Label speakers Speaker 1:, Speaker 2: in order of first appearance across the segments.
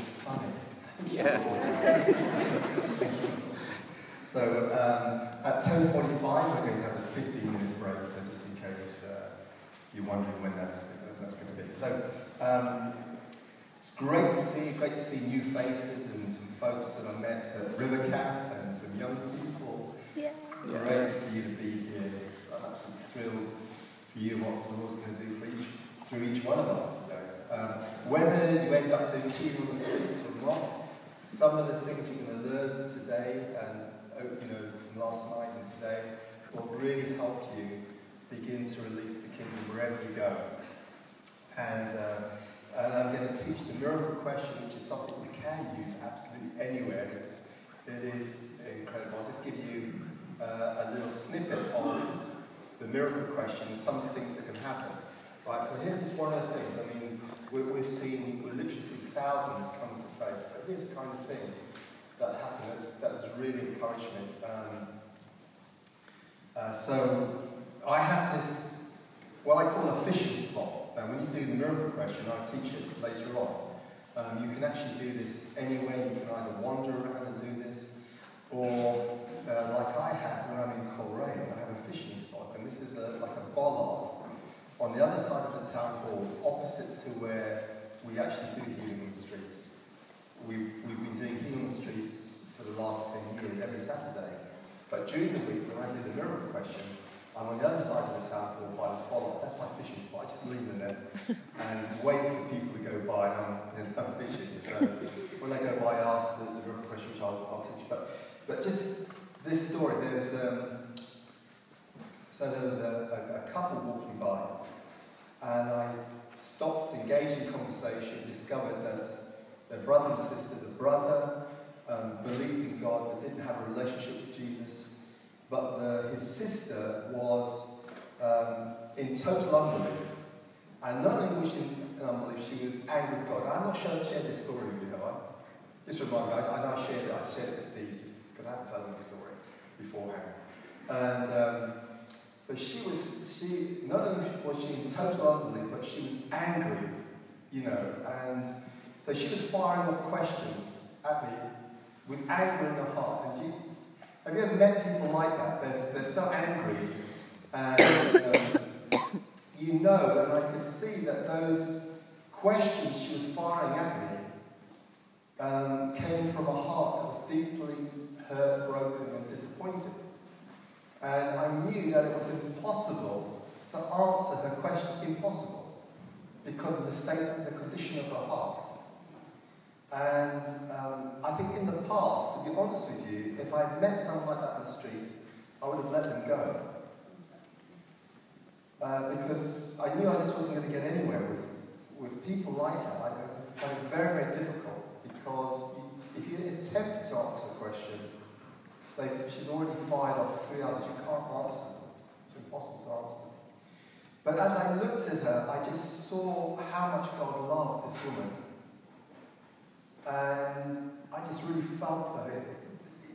Speaker 1: it's sunny.
Speaker 2: Yeah.
Speaker 1: so um, at 10.45 we're going to have a 15 minute break, so just in case uh, you're wondering when that's, when that's going to be. So um, it's great to see, great to see new faces and some folks that I met at River Camp and some young people.
Speaker 3: Yeah.
Speaker 1: Great for you to be here. It's, I'm absolutely thrilled for you what the Lord's going to do for each, through each one of us today. Um, whether you end up doing healing on the streets or not, some of the things you're going to learn today and uh, you know from last night and today will really help you begin to release the kingdom wherever you go. And, uh, and I'm going to teach the miracle question, which is something we can use absolutely anywhere. It's, it is incredible. I'll just give you uh, a little snippet of the miracle question, some of the things that can happen. Right, so here's just one of the things. I mean, we, we've seen, we've literally seen thousands come to faith, but here's the kind of thing that happened that's, that has really encouraged me. Um, uh, so I have this, what I call a fishing spot. And when you do the miracle question, I teach it later on. Um, you can actually do this anywhere. You can either wander around and do this, or uh, like I have when I'm in Coleraine, I have a fishing spot, and this is a, like a bollard on the other side of the town hall, opposite to where we actually do healing on the streets. We, we've been doing healing on the streets for the last 10 years, every Saturday. But during the week, when I do the miracle question, I'm on the other side of the town hall by this bollard. That's my fishing spot. I just leave them there and wait for people to go by and I'm, I'm fishing. So when they go by, I ask the, the question, which I'll, I'll teach. But, but just this story, there's, um, so there was a, a, a couple walking by and I stopped, engaged in conversation, discovered that their brother and sister, the brother um, believed in God but didn't have a relationship with Jesus, but the, his sister was um, in total unbelief. And not only was she in unbelief, she was angry with God. I'm not sure I've shared this story with you, have I? Just remind me, I, I know I shared it, I shared it with Steve, just because I haven't told him the story beforehand. And um, so she was, she, not only was she in total unbelief, but she was angry, you know, and so she was firing off questions at me with anger in her heart. And you, have you ever met people like that? They're, they're so angry, and um, you know, and I could see that those questions she was firing at me um, came from a heart that was deeply hurt, broken, and disappointed. And I knew that it was impossible to answer her question, impossible, because of the state, the condition of her heart. And um, I think in the past, to be honest with you, if I had met someone like that in the street, I would have let them go. Uh, because I knew I just wasn't going to get anywhere with, with people like that. I find it very, very difficult because if you attempt to answer a question, she's already fired off three others. You can't answer them. It's impossible to answer them. But as I looked at her, I just saw how much God loved this woman. And I just really felt for her.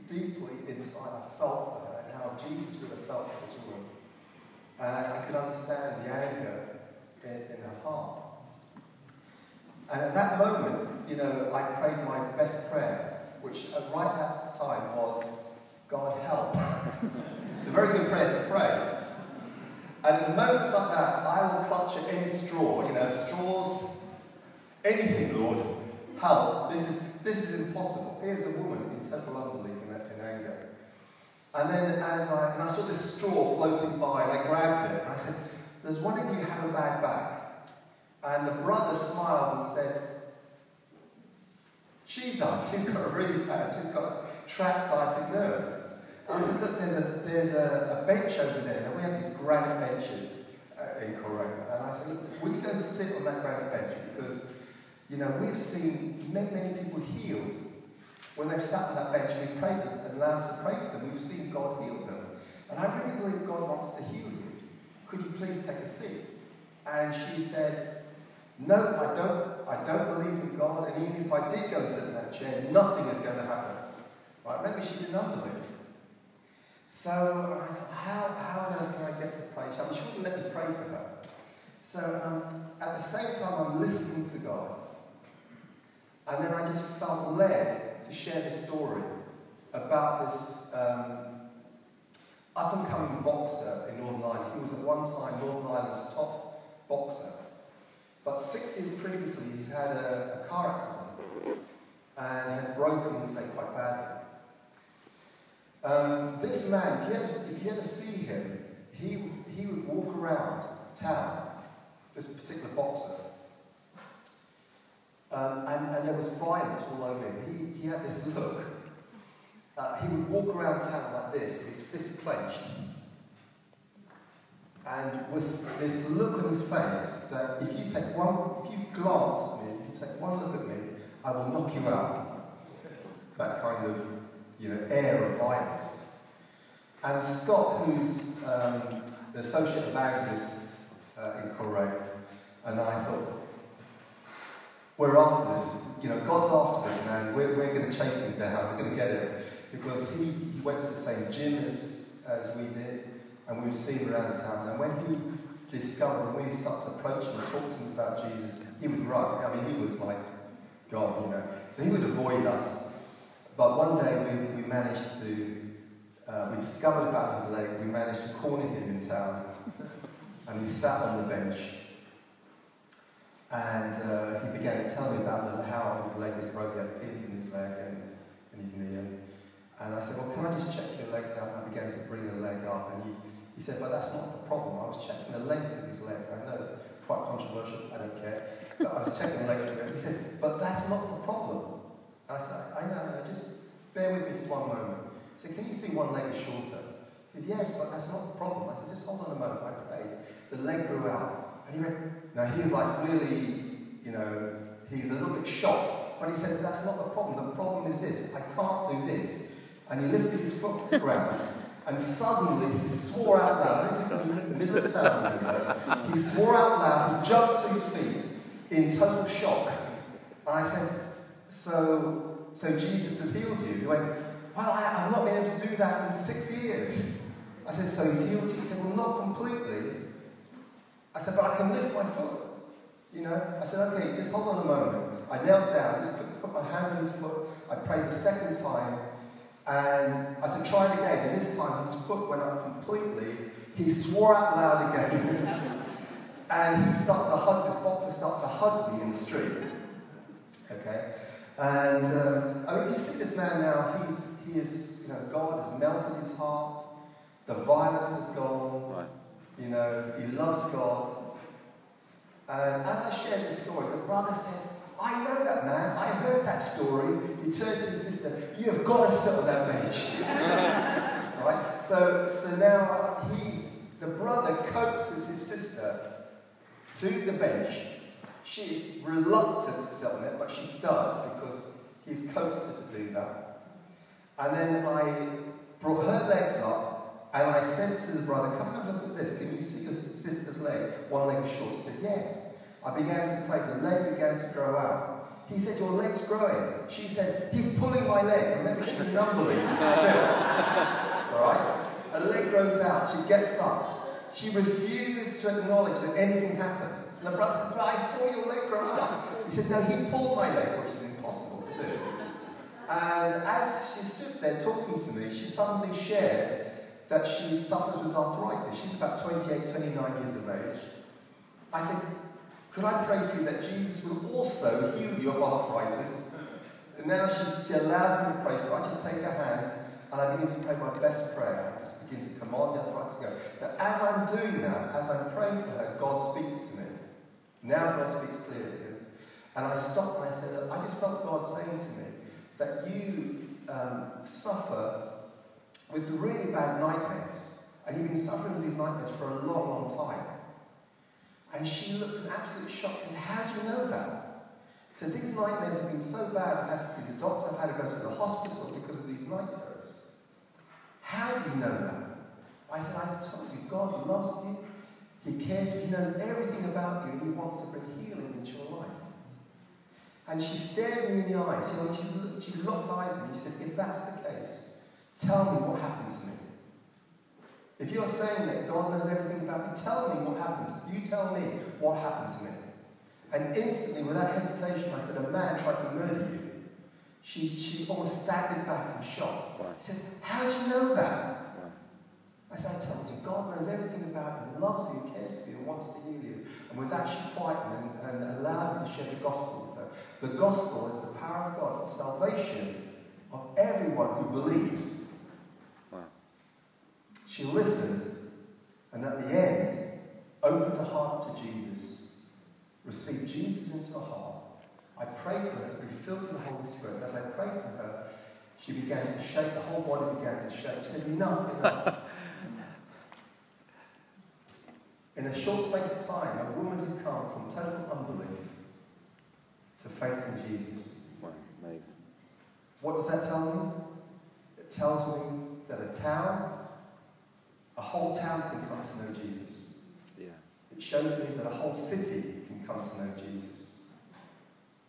Speaker 1: Deeply inside, I felt for her and how Jesus would have felt for this woman. And I could understand the anger in, in her heart. And at that moment, you know, I prayed my best prayer, which at right that time was, God help. it's a very good prayer to pray. And in moments like that, I will clutch at any straw, you know, straws, anything, Lord. Help. This is, this is impossible. Here's a woman in total unbelief and in anger. And then as I, and I saw this straw floating by, and I grabbed it, and I said, does one of you have a bag back? And the brother smiled and said, she does. She's got a really bad, she's got a trapped nerve. I said, look, there's a, there's a, a bench over there. Now, we have these granite benches uh, in Coleraine. And I said, look, will you go and sit on that granite bench? Because, you know, we've seen many, many people healed when they've sat on that bench and we've prayed and us to pray for them. We've seen God heal them. And I really believe God wants to heal you. Could you please take a seat? And she said, no, I don't, I don't believe in God, and even if I did go and sit in that chair, nothing is going to happen. Right? Maybe she's in unbelief. So I thought, how, how on can I get to pray? I she wouldn't let me pray for her. So um, at the same time, I'm listening to God. And then I just felt led to share this story about this um, up and coming boxer in Northern Ireland. He was at one time Northern Ireland's top boxer. But six years previously, he'd had a, a car accident and had broken his leg quite badly. Um, this man, if you, ever, if you see him, he, he would walk around town, this particular boxer, um, and, and there was violence all over him. He, he had this look. Uh, he would walk around town like this, with his fists clenched, and with this look on his face that if you take one, if you glance at me, if you take one look at me, I will knock you out. That kind of, you know, air of violence. And Scott, who's um, the associate evangelist uh, in Coleraine, and I thought, we're after this, you know, God's after this man, we're, we're going to chase him down, we're going to get him. Because he, he went to the same gym as, as we did, and we would seen around town. And when he discovered, when we started to approach him and talk to him about Jesus, he would run. I mean, he was like God, you know. So he would avoid us. But one day we, we managed to, uh, we discovered about his leg, we managed to corner him in town. and he sat on the bench. And uh, he began to tell me about the, how his leg was broken, had pins in his leg and in his knee. And, and I said, well, can I just check your legs out? And I began to bring the leg up. And he, he said, well, that's not the problem. I was checking the length of his leg. I know that's quite controversial. I don't care. But I was checking the length of it. He said, but that's not the problem. And I said, I know, know. Just bear with me for one moment. He said, can you see one leg shorter? He said, yes, but that's not the problem. I said, just hold on a moment. I prayed. The leg grew out. And he went, now he was like really, you know, he's a little bit shocked. But he said, that's not the problem. The problem is this. I can't do this. And he lifted his foot from the ground. And suddenly he swore out loud. This is the middle of town. He swore out loud. He jumped to his feet in total shock. And I said, so, so Jesus has healed you? He went, well, I, have not been able to do that in six years. I said, so he's healed you? He said, well, not completely. I said, but I can lift my foot. You know, I said, okay, just hold on a moment. I knelt down, just put, put my hand on his foot. I prayed the second time. And I said, try it again. And this time his foot went up completely. He swore out loud again. and he started to hug, this boxer started to hug me in the street. Okay? And um, I mean, you see this man now, he's, he is, you know, God has melted his heart. The violence has gone. Right. You know, he loves God. And as I shared this story, the brother said, I know that man. I heard that story. He turned to his sister, You have got to sit on that bench. right? So, so now he, the brother coaxes his sister to the bench. She's reluctant to on it, but she does because he's coaxed her to do that. And then I brought her legs up and I said to the brother, Come and look at this. Can you see your sister's leg? One leg is short. He said, Yes. I began to pray. The leg began to grow out. He said, Your leg's growing. She said, He's pulling my leg. Remember, she's numbly still. All right? Her leg grows out. She gets up. She refuses to acknowledge that anything happened. And the brother said, I saw your leg grow up. He said, No, he pulled my leg, which is impossible to do. And as she stood there talking to me, she suddenly shares that she suffers with arthritis. She's about 28, 29 years of age. I said, could I pray for you that Jesus will also heal you of arthritis? And now she allows me to pray for her. I just take her hand and I begin to pray my best prayer. I just begin to command the arthritis to go. That as I'm doing that, as I'm praying for her, God speaks to me. Now God speaks clearly. And I stopped and I said, I just felt God saying to me that you um, suffer with really bad nightmares. And you've been suffering with these nightmares for a long, long time. And she looked in absolute shock and said, How do you know that? So these nightmares have been so bad, I've had to see the doctor, I've had to go to the hospital because of these night terrors. How do you know that? I said, I told you, God loves you, He cares, He knows everything about you, and He wants to bring healing into your life. And she stared me in the eyes, you know, she, looked, she locked eyes at me, she said, If that's the case, tell me what happened to me. If you're saying that God knows everything about me, tell me what happened. You tell me what happened to me. And instantly, without hesitation, I said, A man tried to murder you. She, she almost staggered back in shock.
Speaker 2: Wow.
Speaker 1: She said, How do you know that?
Speaker 2: Wow.
Speaker 1: I said, I told you, God knows everything about you, loves you, you, and wants to heal you. And with that, she quietened and, and allowed me to share the gospel with her. The gospel is the power of God for salvation of everyone who believes.
Speaker 2: Wow.
Speaker 1: She listened, and at the end, opened her heart up to Jesus, received Jesus into her heart. I prayed for her to be filled with the Holy Spirit. As I prayed for her, she began to shake, the whole body began to shake. She said, Enough, enough. In a short space of time, a woman had come from total unbelief to faith in Jesus.
Speaker 2: Wow. Amazing.
Speaker 1: What does that tell me? It tells me that a town, a whole town can come to know Jesus.
Speaker 2: Yeah.
Speaker 1: It shows me that a whole city can come to know Jesus.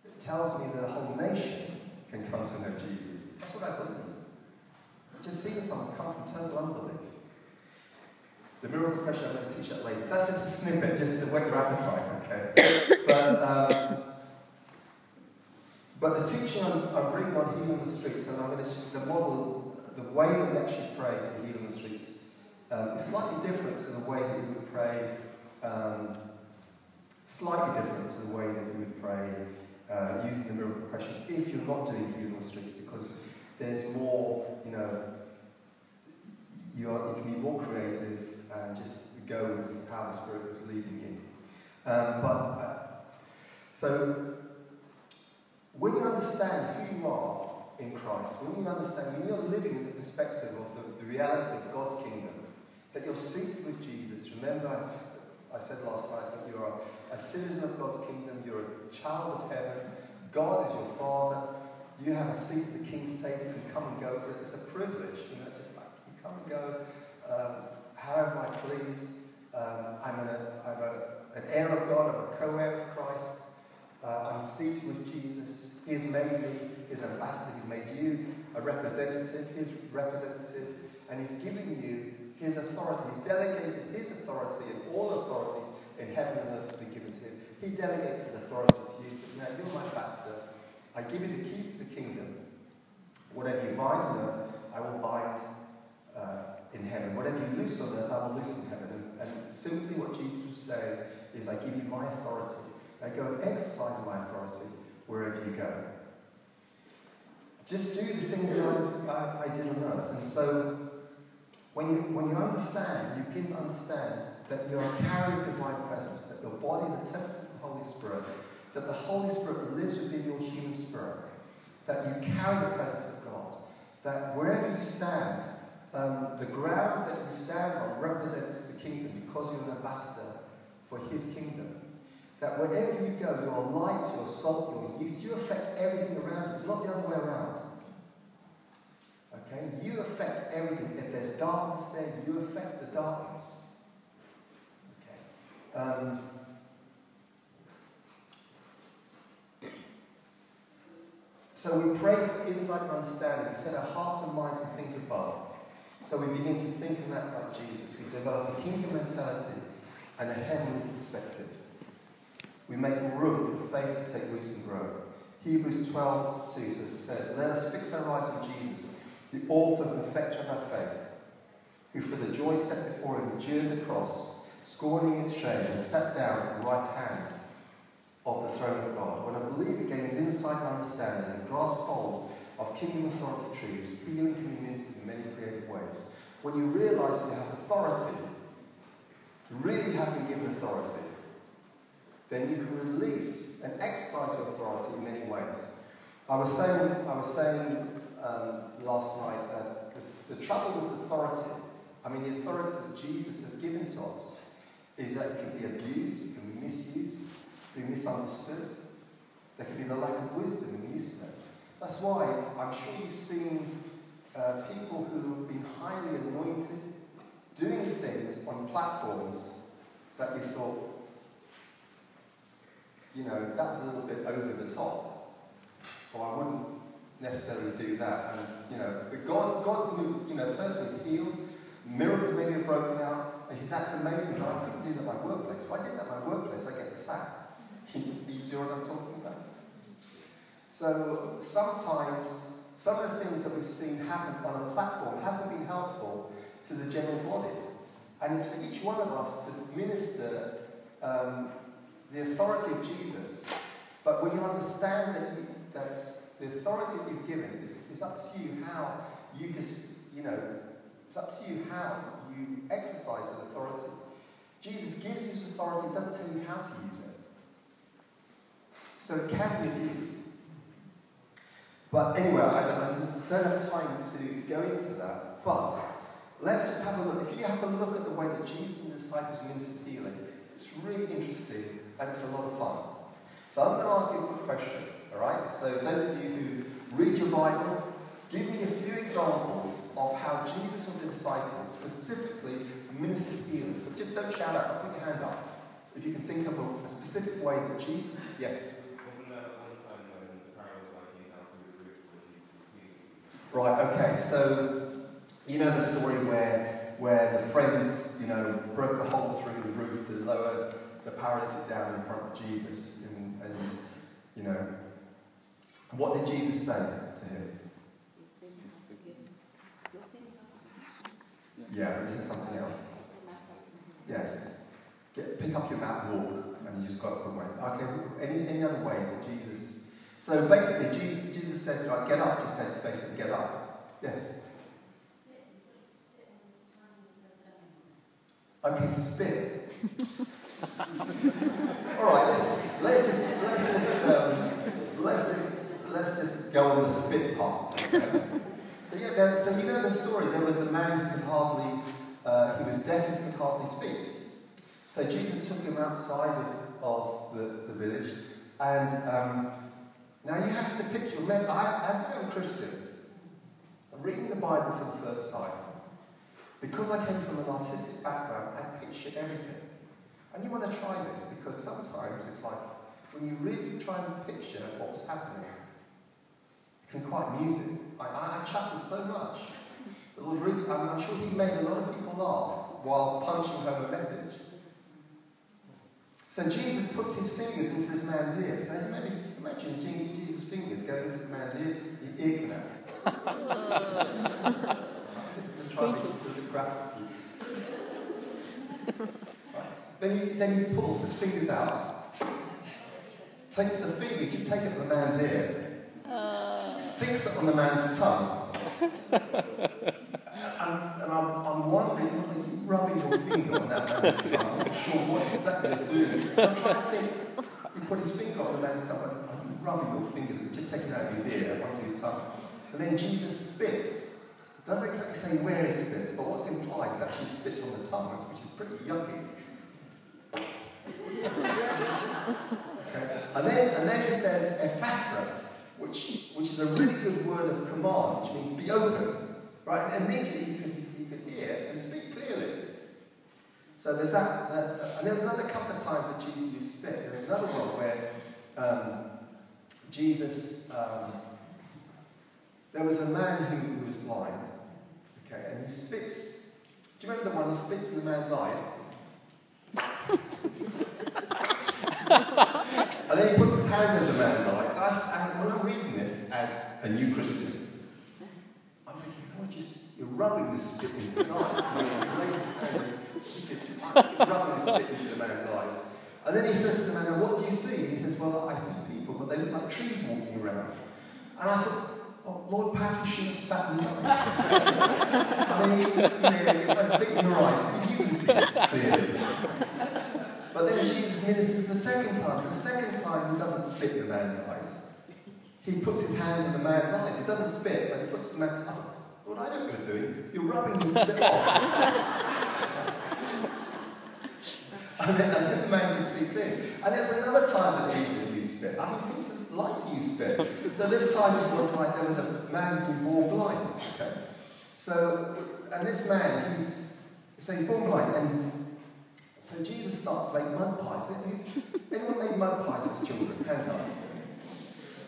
Speaker 1: It tells me that a whole nation can come to know Jesus. That's what I believe. I've just seen someone come from total unbelief. The miracle question, I'm going to teach that later. So that's just a snippet, just to whet your appetite, okay? But, um, but the teaching I'm, I'm bringing on healing the streets, and I'm going to the model, the way that we actually pray for healing the streets, um, is slightly different to the way that you would pray um, slightly different to the way that you would pray uh, using the miracle question if you're not doing healing on the streets because there's more, you know, you're, you can be more creative and just go with how the Spirit is leading you. Um, but, uh, so, when you understand who you are in Christ, when you understand, when you're living in the perspective of the, the reality of God's kingdom, that you're seated with Jesus, remember I said last night that you're a, a citizen of God's kingdom, you're a child of heaven, God is your Father, you have a seat at the King's table, you can come and go. It's a, it's a privilege, you know, just like you come and go um, however I please. Um, I'm, an, I'm a, an heir of God, I'm a co-heir of Christ. Uh, I'm seated with Jesus. He has made me his ambassador. He's made you a representative, his representative, and he's given you his authority. He's delegated his authority and all authority in heaven and earth to be given to him. He delegates his authority to you. Says, Now you're my ambassador. I give you the keys to the kingdom. Whatever you bind on earth, I will bind uh, in heaven. Whatever you loose on earth, I will loose in heaven. And, and simply what Jesus was saying is, I give you my authority. Now go and exercise my authority wherever you go. Just do the things that I, I, I did on earth. And so, when you, when you understand, you begin to understand that you are carrying divine presence, that your body is a temple of the Holy Spirit, that the Holy Spirit lives within your human spirit, that you carry the presence of God, that wherever you stand, um, the ground that you stand on represents the kingdom because you're an ambassador for His kingdom. That wherever you go, you are light, you're salt, you're yeast, you affect everything around you. It's not the other way around. Okay? You affect everything. If there's darkness there, you affect the darkness. Okay? Um, so we pray for insight and understanding. We set our hearts and minds on things above. So we begin to think and act like Jesus. We develop a kingdom mentality and a heavenly perspective. We make room for faith to take root and grow. Hebrews 12, 2 says, Let us fix our eyes on Jesus, the author and perfecter of our faith, who for the joy set before him endured the cross, scorning its shame, and sat down at the right hand of the throne of God. When a believer gains insight and understanding and grasps hold of kingdom authority truths, healing can be ministered in many creative ways. When you realise that you have authority, really have been given authority, then you can release and exercise your authority in many ways. I was saying, I was saying um, last night that the, the trouble with authority, I mean, the authority that Jesus has given to us, is that it can be abused, it can be misused, it can be misunderstood. There can be the lack of wisdom in use of it. That's why I'm sure you've seen uh, people who have been highly anointed doing things on platforms that you thought, you know, that was a little bit over the top. Or I wouldn't necessarily do that. And, you know, but God, God's, you know, person is healed, miracles maybe have broken out, and that's amazing, but I couldn't do that at my workplace. If I did that at my workplace, I get the sack. You know what I'm talking about? So sometimes some of the things that we've seen happen on a platform hasn't been helpful to the general body. And it's for each one of us to minister um, the authority of Jesus. But when you understand that, you, that the authority you've given, it's, up to you how you just, you know, it's up to you how you exercise that authority. Jesus gives you authority, doesn't tell you how to use it. So it can be abused. But anyway, I don't, I don't have time to go into that. But let's just have a look. If you have a look at the way that Jesus and the disciples ministered healing, it's really interesting and it's a lot of fun. So I'm going to ask you a quick question, all right? So those of you who read your Bible, give me a few examples of how Jesus and the disciples specifically ministered healing. So just don't shout out, put your hand up. If you can think of a specific way that Jesus, yes. Right, okay, so you know the story where where the friends, you know, broke a hole through the roof to lower the paralytic down in front of Jesus and, and you know what did Jesus say to him? Yeah, this is something else. Yes. Get, pick up your mat and walk, and you just got to away. Okay, any, any other ways that Jesus so basically, Jesus, Jesus said, right, get up. He said, basically, get up. Yes. Okay, spit. All right, let's let's just let's just um, let's just let's just go on the spit part. So yeah, so you know the story. There was a man who could hardly, uh, he was deaf and could hardly speak. So Jesus took him outside of, of the, the village and. Um, now you have to picture, remember, I, as a young Christian, I'm reading the Bible for the first time, because I came from an artistic background, I pictured everything. And you want to try this because sometimes it's like when you really try and picture what was happening, it can quite amusing. I, I, I chuckled so much. Really, I'm, I'm sure he made a lot of people laugh while punching home a message. So Jesus puts his fingers into this man's ears. Now, maybe imagine Jesus' fingers going into the man's ear, ear canal. I'm just going to try and make it a bit graphic Then he, then he pulls his fingers out, takes the fingers, just take it from the man's ear, uh. sticks it on the man's tongue. and, and I'm, I'm wondering, rubbing your finger on that man's tongue. I'm not sure what exactly you're doing. I'm trying to think. He put his finger on the man's tongue. Rubbing your finger, just taking out of his ear onto his tongue? And then Jesus spits. Doesn't exactly say where he spits, but what's implied is actually spits on the tongue, which is pretty yucky. okay. And then, and then it says ephphatha, which, which is a really good word of command, which means be opened. Right? And immediately he could, could hear and speak clearly. so there's that, that, and there was another couple of times that Jesus used spit. Another one where um, Jesus, um, there was a man who, who was blind, okay, and he spits. Do you remember the one he spits in the man's eyes? and then he puts his hands over the man's eyes. And, when I'm reading this as a new Christian, I'm thinking, oh, just, you're rubbing the spit into his eyes. He's rubbing his spit into the man's eyes. And then he says to the man, What do you see? He says, Well, I see but they look like trees walking around. And I thought, Oh, Lord, perhaps you should have spat eyes. I mean, you know, I spit in your eyes, you can see it clearly. But then Jesus ministers the second time. The second time, he doesn't spit in the man's eyes. He puts his hands in the man's eyes. He doesn't spit, but he puts the man. Thought, Lord, I know what you're doing. You're rubbing the spit off. And then, and then the man can see clearly. And there's another time that Jesus I mean, he seems to like to use spit. So this time it was like there was a man who born blind. Okay. So, and this man, he's, so he's born blind. And so Jesus starts to make mud pies. Anyone made mud pies as children? Hands up.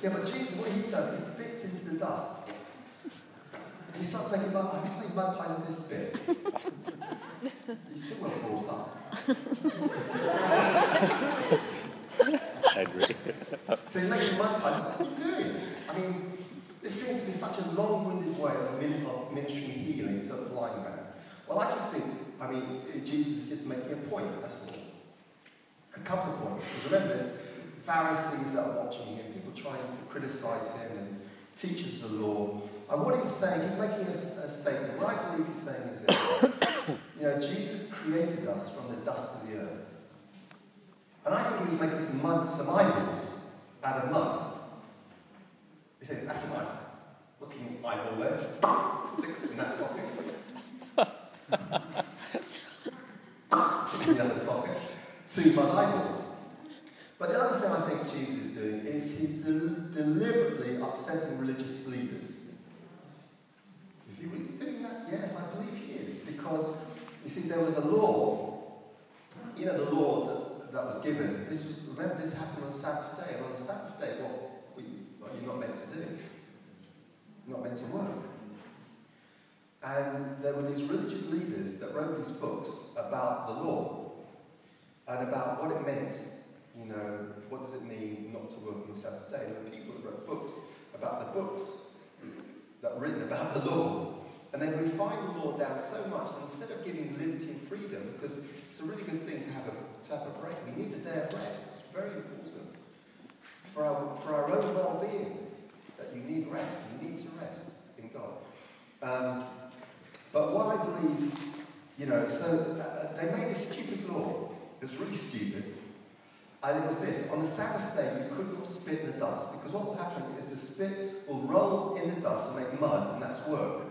Speaker 1: Yeah, but Jesus, what he does, he spits into the dust. And he starts making mud pies. He's making mud pies spit. He's too well brought up.
Speaker 3: I agree.
Speaker 1: So he's making mud pies. What's he doing? I mean, this seems to be such a long-winded way of ministering healing to a blind man. Well, I just think, I mean, Jesus is just making a point, that's all. A couple of points. Because remember, there's Pharisees that are watching him, people trying to criticize him, and teachers of the law. And what he's saying, he's making a statement. What I believe he's saying is this. you know, Jesus created us from the dust of the earth. And I think he was making some mud, some idols out of mud. He said, that's a nice looking eyeball there. Sticks in that socket. in the other socket. Two mud eyeballs. But the other thing I think Jesus is doing is he's del- deliberately upsetting religious leaders. Is he really doing that? Yes, I believe he is. Because, you see, there was a law, you know, the law that, that was given. This was, remember, this happened on Sabbath day. And on the Sabbath day, what, we, you're not meant to do? You're not meant to work. And there were these religious leaders that wrote these books about the law and about what it meant. You know, what does it mean not to work on the Sabbath day? There were people that wrote books about the books that were written about the law. And they refined the law down so much that instead of giving liberty and freedom, because it's a really good thing to have a, to have a break, we need a day of rest. It's very important for our, for our own well-being that you need rest. You need to rest in God. Um, but what I believe, you know, so uh, they made this stupid law. It was really stupid. And it was this on the Sabbath day, you could not spit in the dust because what will happen is the spit will roll in the dust and make mud, and that's work.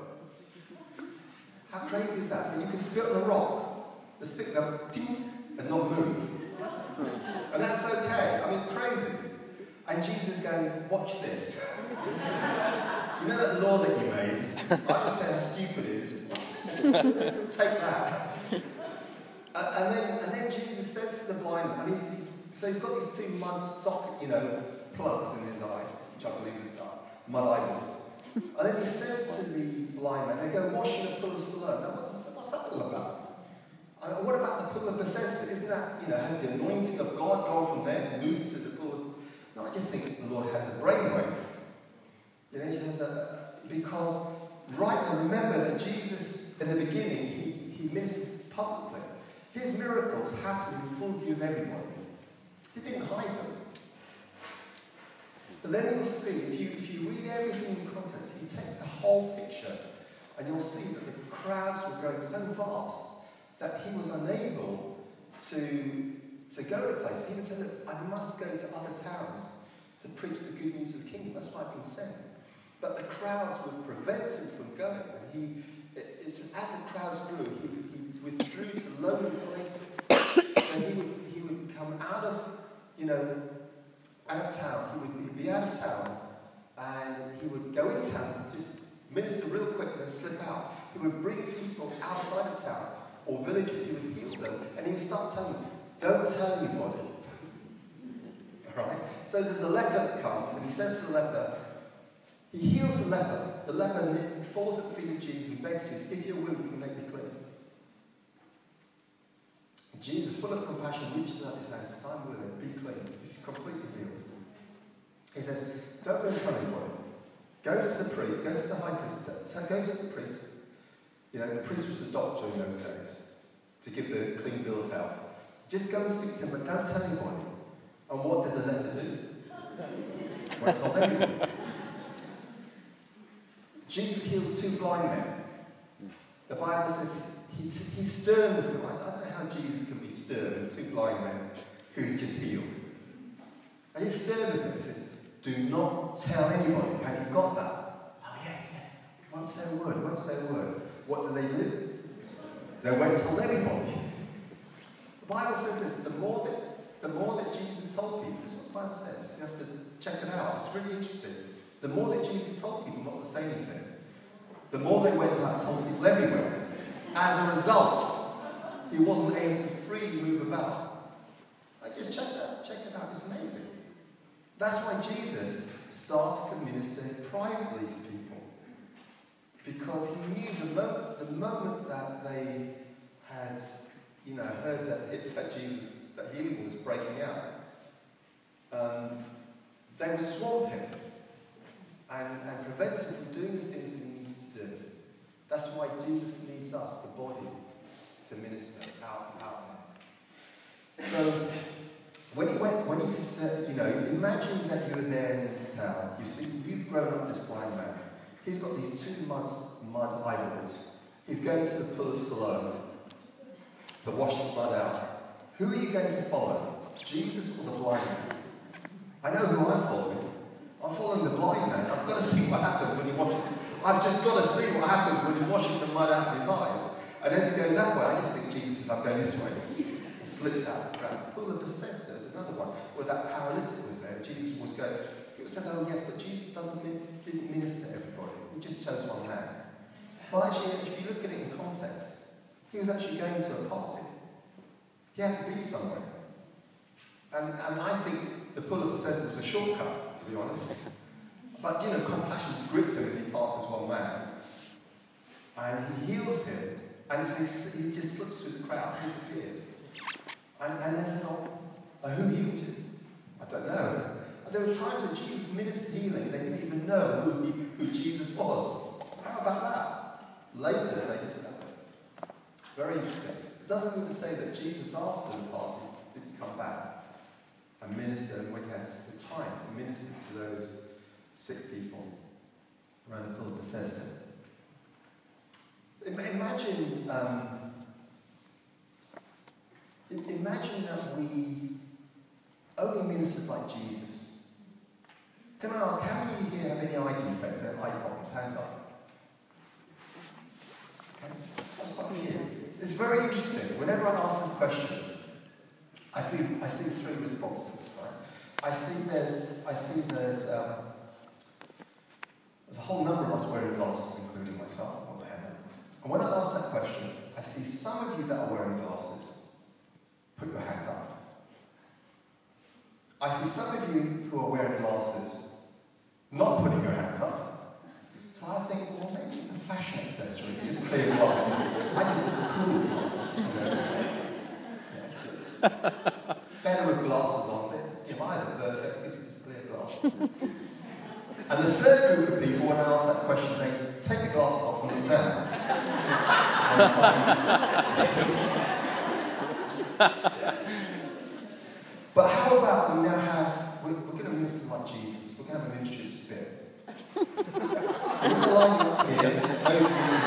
Speaker 1: How crazy is that? And you can spit on a rock, the spit go ding and not move. And that's okay. I mean, crazy. And Jesus going, watch this. You know that law that you made? I understand how stupid it is. Take that. And, then, and then Jesus says to the blind man, he's, he's, so he's got these two mud socket, you know, plugs in his eyes, which I believe are mud eyeballs. And then he says to the blind man, they go wash in a pool of Siloam. Now, what's, what's that all about? And what about the pool of Bethesda? Isn't that, you know, has the anointing of God gone from there and moved to the pool. No, I just think the Lord has a brainwave. You know, he has a... Because, right, and remember that Jesus, in the beginning, he, he ministered publicly. His miracles happened in full view of everyone. He didn't hide them. But then you'll see, if you, if you read everything in context, you take the whole picture, and you'll see that the crowds were growing so fast that he was unable to, to go to places. He would say, Look, I must go to other towns to preach the good news of the kingdom. That's why I've been sent. But the crowds would prevent him from going. And he, as the crowds grew, he, he withdrew to lonely places. so he would, he would come out of, you know, out of town. He would be out of town and he would go in town, just minister real quick and slip out. He would bring people outside of town or villages, he would heal them, and he would start telling them, don't tell anybody. Right? So there's a leper that comes, and he says to the leper, he heals the leper. The leper falls at the feet of Jesus and begs Jesus, if you can make me clean. Jesus, full of compassion, reaches out his hand and says, I'm willing, be clean. He's completely. He says, don't go tell anybody. Go to the priest, go to the high priest, so go to the priest. You know, the priest was the doctor in those days to give the clean bill of health. Just go and speak to him, but don't tell anybody. And what did the leper do? Went told everyone. Jesus heals two blind men. The Bible says he, he's stern with them. I don't know how Jesus can be stern with two blind men who he's just healed. And he's stern with them. He says, Do not tell anybody. Have you got that? Oh, yes, yes. Won't say a word, won't say a word. What did they do? They went told everybody. The Bible says this the more that, the more that Jesus told people, this is what the Bible says. You have to check it out. It's really interesting. The more that Jesus told people not to say anything, the more they went out and told people everywhere. As a result, he wasn't able to freely move about. I just check that, check it out, it's amazing. That's why Jesus started to minister privately to people. Because he knew the moment, the moment that they had, you know, heard that, that Jesus, that healing was breaking out, um, they would swamp him and, and prevent him from doing the things that he needed to do. That's why Jesus needs us, the body, to minister out, out. So, when he went, when he said, you know, imagine that you're there in this town. You see, you've grown up this blind man. He's got these two mud, mud idols. He's going to the pool of Siloam to wash the blood out. Who are you going to follow? Jesus or the blind man? I know who I'm following. I'm following the blind man. I've got to see what happens when he washes. I've just got to see what happens when he washes the mud out of his eyes. And as he goes that way, I just think Jesus I'm going this way. He slips out of the crowd. Pool of Bethesda another one where that paralytic was there. Jesus was going. It says, oh yes, but Jesus doesn't didn't minister to everybody. He just chose one man. Well, actually, if you look at it in context, he was actually going to a party. He had to be somewhere. And, and I think the pull of Bethesda was a shortcut, to be honest. But, you know, compassion gripped him as he passes one man. And he heals him, and he just slips through the crowd, disappears. And, and there's not, uh, who healed you? I don't know. And there were times when Jesus ministered healing, they didn't even know who, he, who Jesus was. How about that? Later, they discovered. Very interesting. It doesn't mean to say that Jesus, after the party, didn't come back and minister when he had the time to minister to those sick people around the pool of Bethesda. Imagine, um, imagine that we only ministered like Jesus. Can I ask, how many of you here have any eye defects, eye problems? Hands up. Okay, that's quite few. It's very interesting. Whenever I ask this question, I, feel, I see three responses. Right? I see there's, I see there's, um, there's a whole number of us wearing glasses, including myself. And when I ask that question, I see some of you that are wearing glasses. Put your hand up. I see some of you who are wearing glasses not putting your hand up. So I think, well, maybe it's a fashion accessory, just clear glasses. I just look cool with glasses. You know? yeah, better with glasses on. Your eyes are perfect because you just clear glasses. And the third group of people, when I ask that question, they take the glasses off and look down. but how about we now have, we're, we're going to minister like Jesus. We're going to have a ministry of spirit. so we're going to line up here, those of you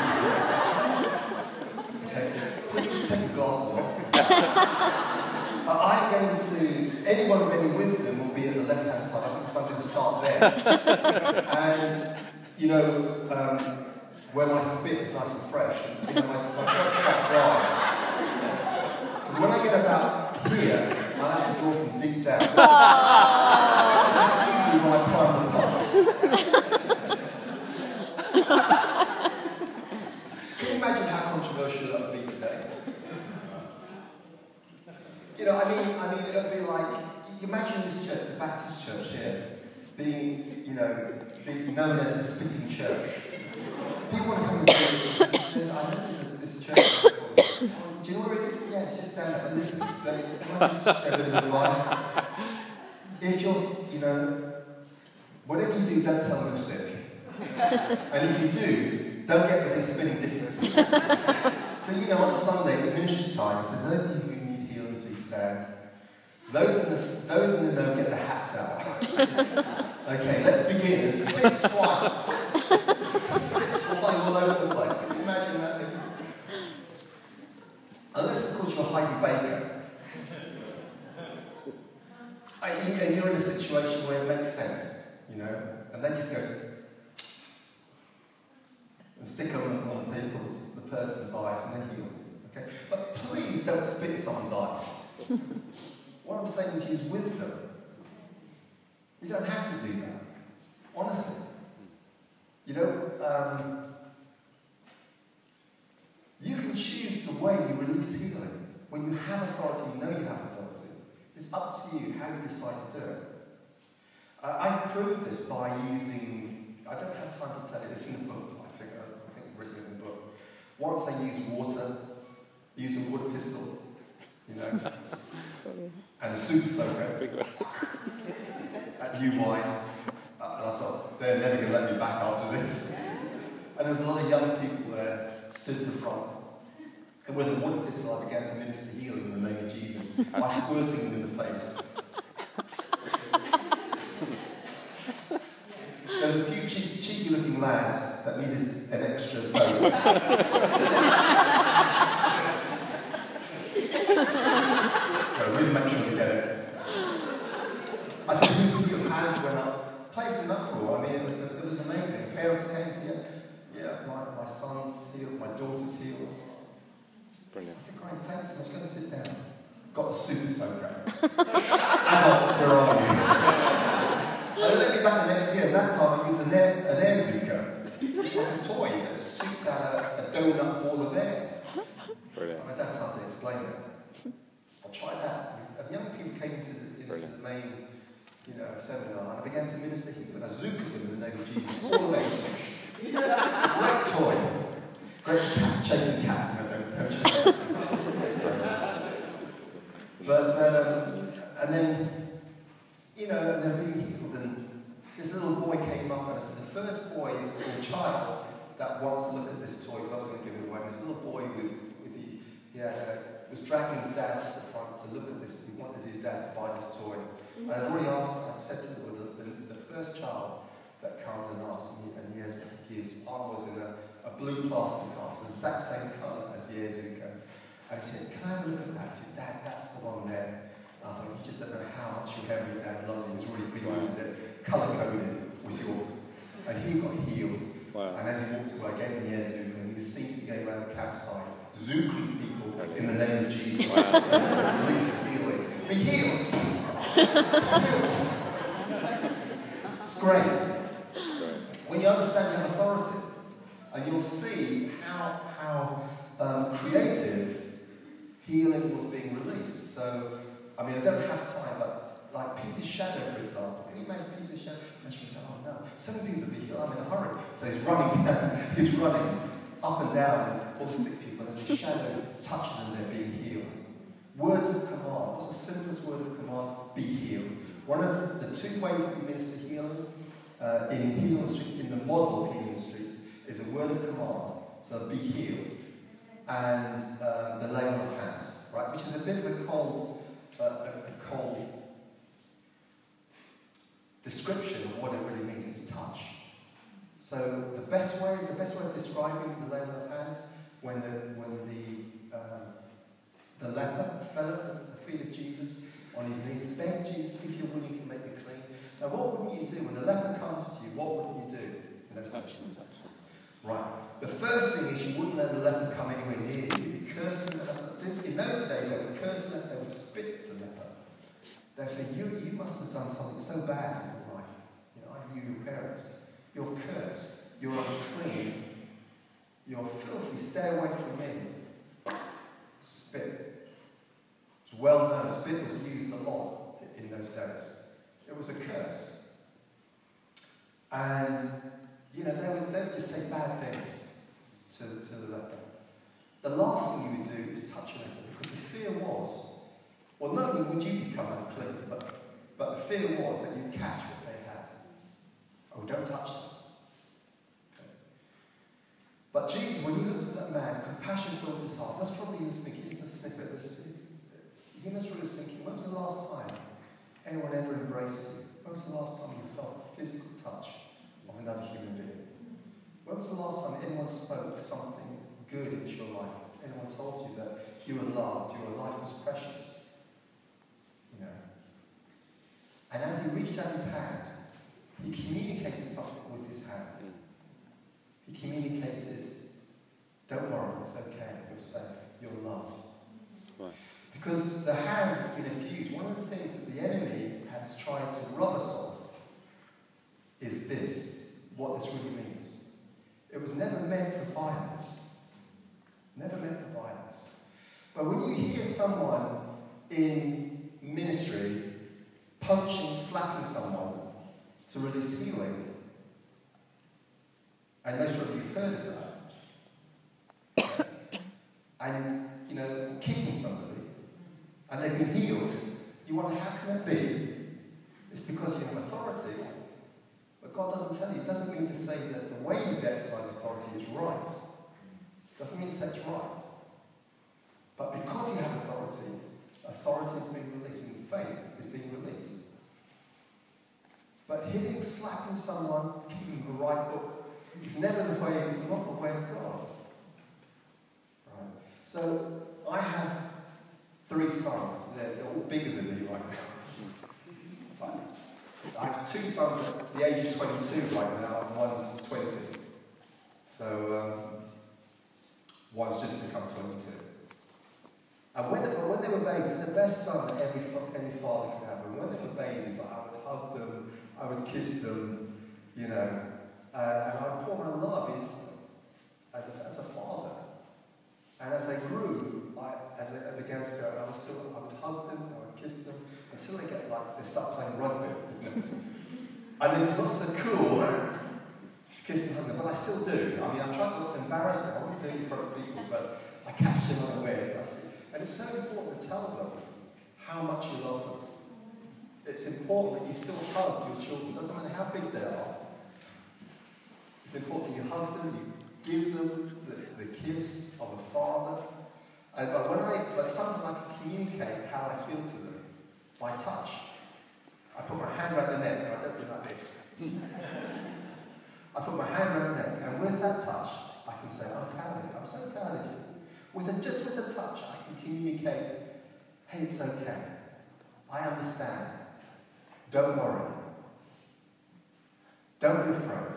Speaker 1: Okay, please take the glasses off. Uh, I'm going to, anyone with any wisdom will be at the left hand side, I'm, I'm going to start there. and, you know, um, where my spit is nice and fresh, you know, my, my throat's quite dry. Because when I get about here, I have to draw from deep down. this is usually my. Can you imagine how controversial that would be today? You know, I mean, I mean, it would be like, imagine this church, the Baptist church here, being, you know, being known as the spitting church. People want to come and say, I know there's this church. Do you know where it is? Yeah, it's just down there. But listen, me, can I just share a bit of advice? If you're, you know, whatever you do, don't tell them you're sick. and if you do, don't get within spitting distance. so, you know, on a Sunday, it's ministry time. So those of you who need healing, please stand. Those in the, those in the know get the hats out. okay, let's begin. And spits flying. spits flying all over the place. Can you imagine that? Unless, of course, you're Heidi Baker. and you're in a situation where it makes sense, you know, and then just go and stick them on people's, the person's eyes and they're healed. Okay? But please don't spit in someone's eyes. what I'm saying to you is use wisdom. You don't have to do that. Honestly. You know, um, you can choose the way you release healing. When you have authority, you know you have authority. It's up to you how you decide to do it. Uh, I've proved this by using, I don't have time to tell you this in the book, I think, uh, I think written in the book. Once I used water, used a water pistol, you know. and a super soaker at New Wine. Uh, and I thought, they're never going to let me back after this. And there was a lot of young people there stood in the front. And with a water pistol, I began to minister healing in the name of Jesus by squirting them in the face. There was a few cheeky, cheeky looking lads that needed an extra dose. so really make sure you get it. I said, who's your hands went up? Place in uproar. I mean, it was, it was amazing. Parents came to me, yeah, my, my son's healed, my daughter's healed.
Speaker 2: Brilliant.
Speaker 1: I said, great, thanks so much. Go and sit down. Got the super soaker. Adults, where are you? and they let me back the next year, and that time I used an air, an Airzooka, which is like a toy that shoots out a, a donut ball of air.
Speaker 2: Brilliant.
Speaker 1: I don't have time to explain it. I'll try that. And young people came into the, into
Speaker 2: Brilliant.
Speaker 1: the main you know, seminar, and I began to minister healing. I zookered them in the name of Jesus. All the way. It's a great toy. Chasing cats. No, don't, don't chase cats. but, but um, and then, you know, and they're being healed, and this little boy came up, and I said, the first boy or child that wants to look at this toy, because I was going to give it away, this little boy with, with the, uh, was dragging his dad to the front to look at this. He wanted his dad to buy this toy. And I'd already asked, I said to the, the, the, first child that came and me, and he has, his arm was in a, a blue plastic cast, the exact same colour as the Airzooka. And he said, Can I have a look at that? Said, Dad, that's the one there. And I thought, you just don't know how much your heavenly dad loves it. He's really preloaded it, colour coded with your. And he got healed.
Speaker 2: Wow.
Speaker 1: And as he walked away, I gave him the air and he was seen to be going around the campsite, zooking people in the name of Jesus. Releasing healing. Be healed. healed. It's great.
Speaker 2: Great.
Speaker 1: When you understand your authority, and you'll see how, how um, creative healing was being released. So, I mean, I don't have time, but like Peter's shadow, for example. Can you imagine Peter's shadow? And she thought, oh no, many people will be healed. I'm in a hurry. So he's running down, he's running up and down, all the sick people, as his shadow touches them, they're being healed. Words of command. What's the simplest word of command? Be healed. One of the, the two ways that we minister healing uh, in healing streets, in the model of healing streets, is a word of command. So be healed. And um, the laying of hands, right? Which is a bit of a cold, uh, a, a cold description of what it really means is touch. So the best way, the best way of describing the laying of hands, when the when the um, the leper fell at the feet of Jesus on his knees and begged Jesus, if you're willing, you can make me clean. Now, what wouldn't you do when the leper comes to you? What wouldn't you do? in those
Speaker 2: Touch them.
Speaker 1: Right. The first thing is you wouldn't let the leper come anywhere near you. You'd be cursing the leper. In those days, they would curse the leper. They would spit the leper. They would say, you, you must have done something so bad in your life. You know, I knew your parents. You're cursed. You're unclean. You're filthy. Stay away from me. Spit. It's well known. Spit was used a lot in those days. It was a curse. And you know, they would, they would just say bad things to, to the leper. The last thing you would do is touch a leper because the fear was, well, not only would you become unclean, but, but the fear was that you'd catch what they had. Oh, don't touch them. But Jesus, when he looked at that man, compassion fills his heart. That's probably he was thinking, it's a snippet. This, he must really was thinking, when was the last time anyone ever embraced you? When was the last time you felt physical touch of another human being? When was the last time anyone spoke something good into your life? Anyone told you that you were loved, your life was precious? You know. And as he reached out his hand, he communicated something with his hand. He communicated, don't worry, it's okay, you're safe, you're loved.
Speaker 2: Right.
Speaker 1: Because the hand has been abused. One of the things that the enemy has tried to rob us of is this, what this really means. It was never meant for violence. Never meant for violence. But when you hear someone in ministry punching, slapping someone to release healing, and most of you have heard of that, and, you know, kicking somebody, and they've been healed, You wonder how can it be? It's because you have authority. But God doesn't tell you. It doesn't mean to say that the way you exercise authority is right. It doesn't mean to say it's right. But because you have authority, authority is being released and faith is being released. But hitting, slapping someone, keeping the right book is never the way, it's not the way of God. Right? So I have three sons. They're, they're all bigger than me right now. Right? I have two sons at the age of 22 right now, and one's 20. So um, one's just become 22. And when, when they were babies, the best son that every, every father can have. And when they were babies, I would hug them, I would kiss them, you know, uh, and I would pour my love into them as a, as a father. And as they grew, I, as I began to grow, I was still, I would hug them, I would kiss them, until they get like, they start playing rugby. And then it's not so cool to kiss and hug them, but I still do. I mean, I try not to embarrass them, I won't do it in front of people, but I catch them unawares. I see. And it's so important to tell them how much you love them. It's important that you still hug your children, doesn't matter how big they are. It's important that you hug them, you give them the, the kiss of a father. And, but when I, but sometimes I can communicate how I feel to them by touch. I put my hand around the neck, and I don't do like this. I put my hand around the neck, and with that touch, I can say, I'm proud of you. I'm so proud of you. With a, just with a touch, I can communicate, hey, it's okay. I understand. Don't worry. Don't be afraid.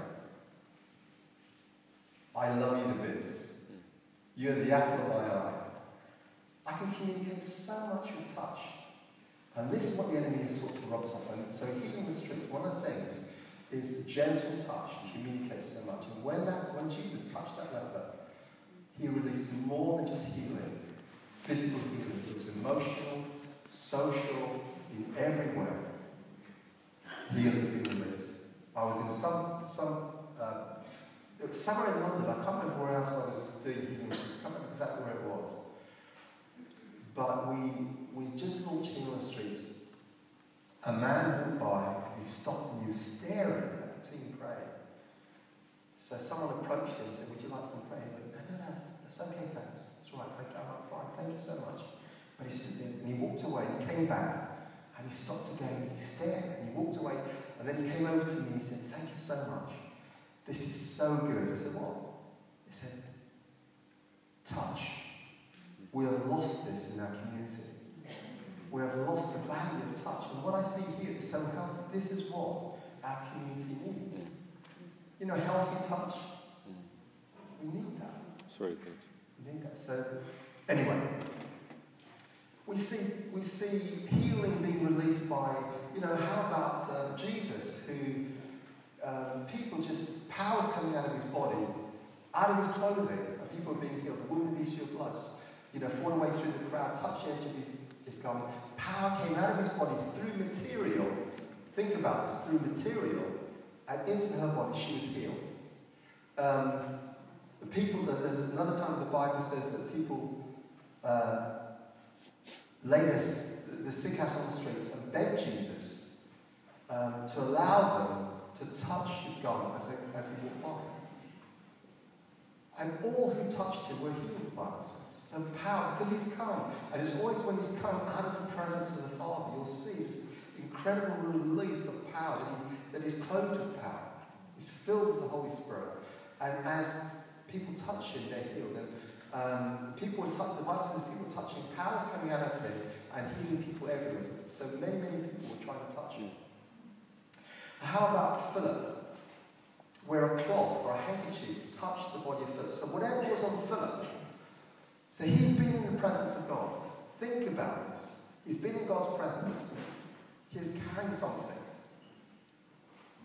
Speaker 1: I love you to bits. You're the apple of my eye. I can communicate so much with touch. And this is what the enemy has sought to rob us of. And so healing the streets, one of the things is gentle touch communicates so much. And when that when Jesus touched that leper, he released more than just healing, physical healing. It was emotional, social, in every way. Healing's been released. I was in some some uh, somewhere in London. I can't remember where else I was doing healing. I can't remember exactly where it was. But we we just launched on the Streets. A man walked by, and he stopped and he was staring at the team praying. So someone approached him and said, Would you like some prayer? He went, No, no, that's, that's okay, thanks. That's all right, thank you, I'm fine, thank you so much. But he stood there and he walked away and he came back and he stopped again and he stared and he walked away and then he came over to me and he said, Thank you so much. This is so good. I said, What? He said, Touch. We have lost this in our community. We have lost the value of touch. And what I see here is so healthy. This is what our community needs. You know, healthy touch. We need that.
Speaker 3: Sorry, good.
Speaker 1: We need that. So, anyway, we see we see healing being released by you know how about uh, Jesus who um, people just powers coming out of his body, out of his clothing, and people are being healed. The woman the issue of blood, you know, falling away through the crowd, touch the edge of his, his garment. Power came out of his body through material. Think about this through material, and into her body she was healed. Um, the people that there's another time the Bible says that people uh, lay their, the sick out on the streets and beg Jesus um, to allow them to touch his garment as, he- as he walked by. And all who touched him were healed, the Bible says. So power, because he's come. And it's always when he's come out of the presence of the Father, you'll see this incredible release of power, that, he, that he's clothed with power. He's filled with the Holy Spirit. And as people touch him, they're healed. And um, people were touch, the Bible says people were touching, powers coming out of him and healing people everywhere. So many, many people were trying to touch him. How about Philip? Where a cloth or a handkerchief touched the body of Philip. So whatever was on Philip. So he's been in the presence of God. Think about this. He's been in God's presence. He's carrying something.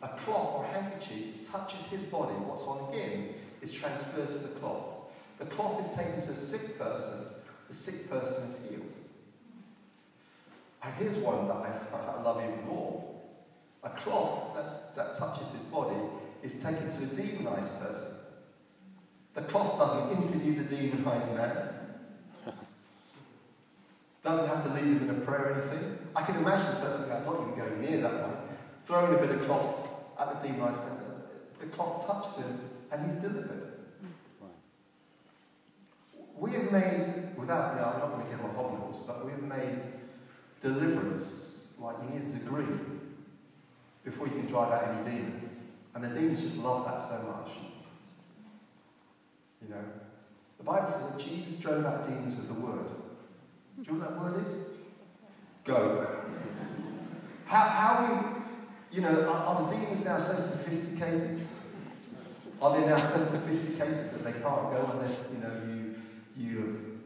Speaker 1: A cloth or handkerchief touches his body. What's on him is transferred to the cloth. The cloth is taken to a sick person. The sick person is healed. And here's one that I, I love even more. A cloth that touches his body is taken to a demonized person. The cloth doesn't interview the demonized man, doesn't have to lead them in a prayer or anything. I can imagine the person going, not even going near that one, throwing a bit of cloth at the demonized man. The cloth touches him and he's delivered. Hmm. We have made, without, yeah, I'm not going to get on hobby horse, but we have made deliverance like you need a degree before you can drive out any demon. And the demons just love that so much. You know? The Bible says that Jesus drove out demons with the word. Do you know what that word is? Go. How, how we, you know, are, are the demons now so sophisticated? Are they now so sophisticated that they can't go unless, you know, you, you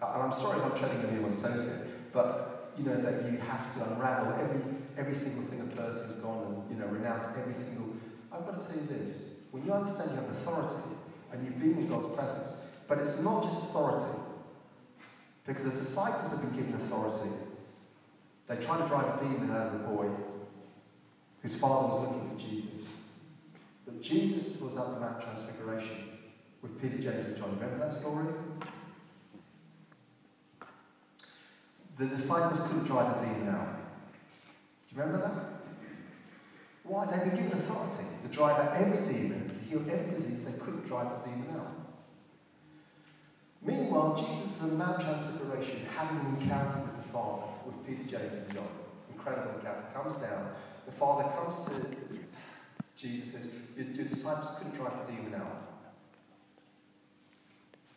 Speaker 1: have, and I'm sorry if I'm treading on anyone's toes here, but, you know, that you have to unravel every, every single thing a person's gone and, you know, renounce every single, I've got to tell you this, when you understand you have authority and you've been in God's presence, but it's not just authority, because the disciples have been given authority. They tried to drive a demon out of the boy whose father was looking for Jesus. But Jesus was at the Mount Transfiguration with Peter, James, and John. Remember that story? The disciples couldn't drive the demon out. Do you remember that? Why? They'd been given authority to drive out every demon, to heal every disease. They couldn't drive the demon out. Meanwhile, Jesus is at Mount Transfiguration, having an encounter with the Father, with Peter, James, and John. Incredible encounter. Comes down. The Father comes to Jesus says, your, your disciples couldn't drive the demon out.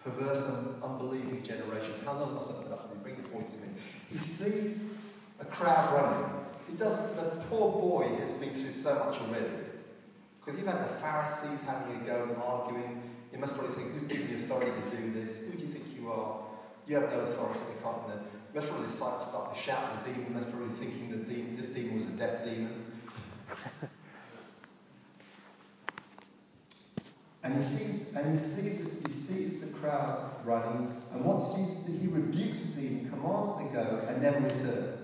Speaker 1: Perverse and unbelieving generation. How long must I put up with you? Bring the point to me. He sees a crowd running. He doesn't, the poor boy has been through so much already. Because you've had the Pharisees having a go and arguing. You must probably think, who's giving you authority to do this? Who do you think you are? You have no authority, you can't. You must probably the disciples start to shout at the demon. You must probably thinking that demon, this demon was a deaf demon. And he sees, and he sees, he sees the crowd running, and what's Jesus do? He rebukes the demon, commands it to go, and never return.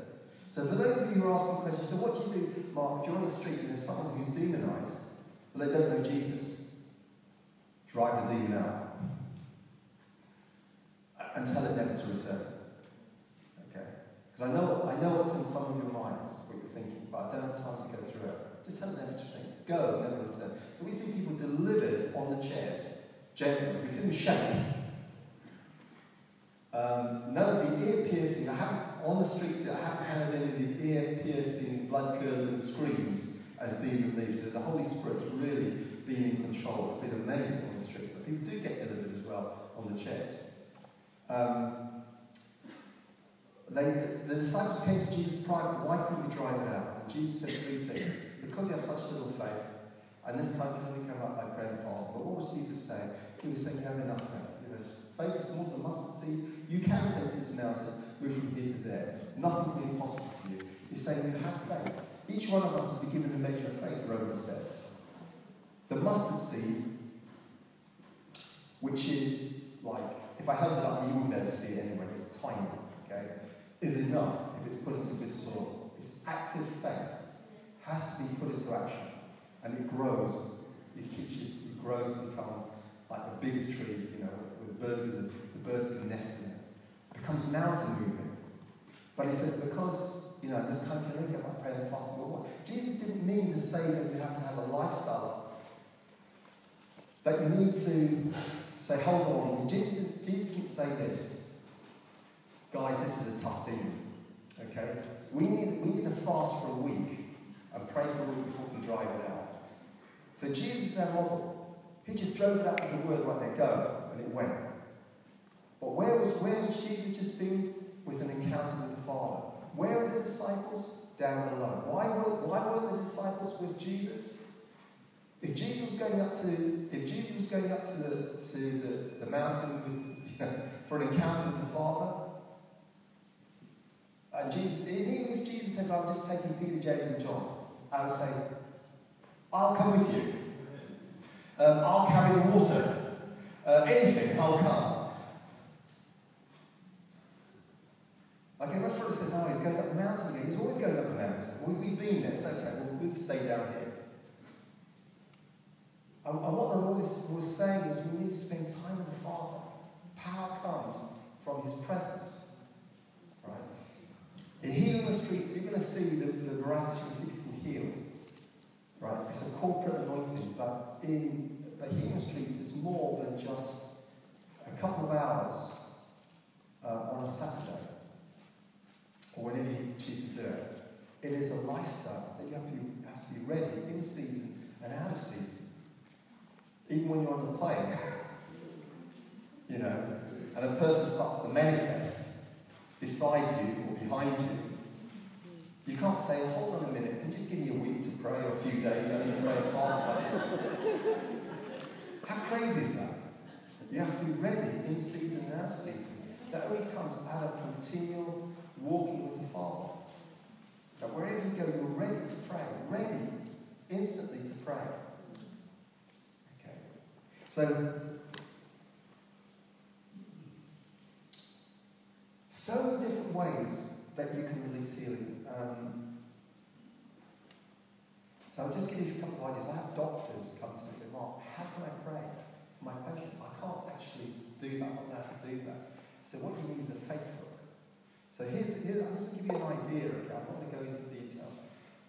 Speaker 1: So for those of you who are asking questions, so what do you do, Mark, if you're on the street and there's someone who's demonized, but they don't know Jesus? Drive the demon out. And tell it never to return. Okay? Because I know, I know what's in some of your minds, what you're thinking, but I don't have time to go through it. Just tell it never to return. Go, never return. So we see people delivered on the chairs, gently. We see them shake. Um, none of the ear piercing, I haven't, on the streets, I haven't heard any of the ear piercing, blood curdling screams as demon leaves. So the Holy Spirit's really been in control. It's been amazing on the streets. So people do get delivered as well on the chairs. Um, they, the disciples came to Jesus privately. Why couldn't we drive it out? And Jesus said three things. Because you have such little faith, and this time you can only come up by prayer and. But what was Jesus saying? He was saying, you have enough faith. You know, faith is as a mustard seed. You can say to this mountain, move from here to there. Nothing will be impossible for you. He's saying, you have faith. Each one of us has been given a measure of faith, Romans says. The mustard seed, which is like, if I held it up, you wouldn't see it anyway. It's tiny, okay? Is enough if it's put into good soil. It's active faith has to be put into action. And it grows. These teachers, it grows to become like the biggest tree, you know, with birds in the, the birds can nest in it. It becomes mountain moving. But he says, because, you know, this country don't get like prayer and fasting what. Jesus didn't mean to say that you have to have a lifestyle. That you need to say, hold on. Jesus, Jesus didn't say this. Guys, this is a tough demon. Okay? We need, we need to fast for a week and pray for a week before we can drive it out. So Jesus is our model. He just drove it out with the word right there, go, and it went. But where was where's Jesus just been? With an encounter with the Father. Where are the disciples? Down below. Why weren't, why weren't the disciples with Jesus? If Jesus was going up to if Jesus going up to the to the, the mountain with, you know, for an encounter with the Father, and Jesus, even if Jesus said, I'm just taking Peter, James, and John, I would say, I'll come with you. Um, I'll carry the water. Uh, anything, I'll come. That's what it says, oh, he's going up the mountain again. He's always going up the mountain. We, we've been there, it's okay, we'll, we'll stay down here. And, and what the Lord is was saying is we need to spend time with the Father. Power comes from his presence. Right? In healing the streets, you're going to see the, the miraculous, to see people healed. Right? It's a corporate anointing, but in the healing streets, it's more than just a couple of hours uh, on a Saturday or whenever you choose to do it. It is a lifestyle that you have to be, have to be ready in season and out of season. Even when you're on the plane, you know, and a person starts to manifest beside you or behind you, you can't say, hold on a minute, can you just give me a week to pray or a few days? I need to pray fast like this. How crazy is that? You have to be ready in season and out of season. That only comes out of continual walking with the Father. That wherever you go, you're ready to pray, ready instantly to pray. So, so many different ways that you can release healing. Um, so I'll just give you a couple of ideas. I have doctors come to me and say, Mark, how can I pray for my patients? I can't actually do that. I'm not to do that. So what do you need is a faith book. So here's, here's I'm just going to give you an idea, okay? I'm not going to go into detail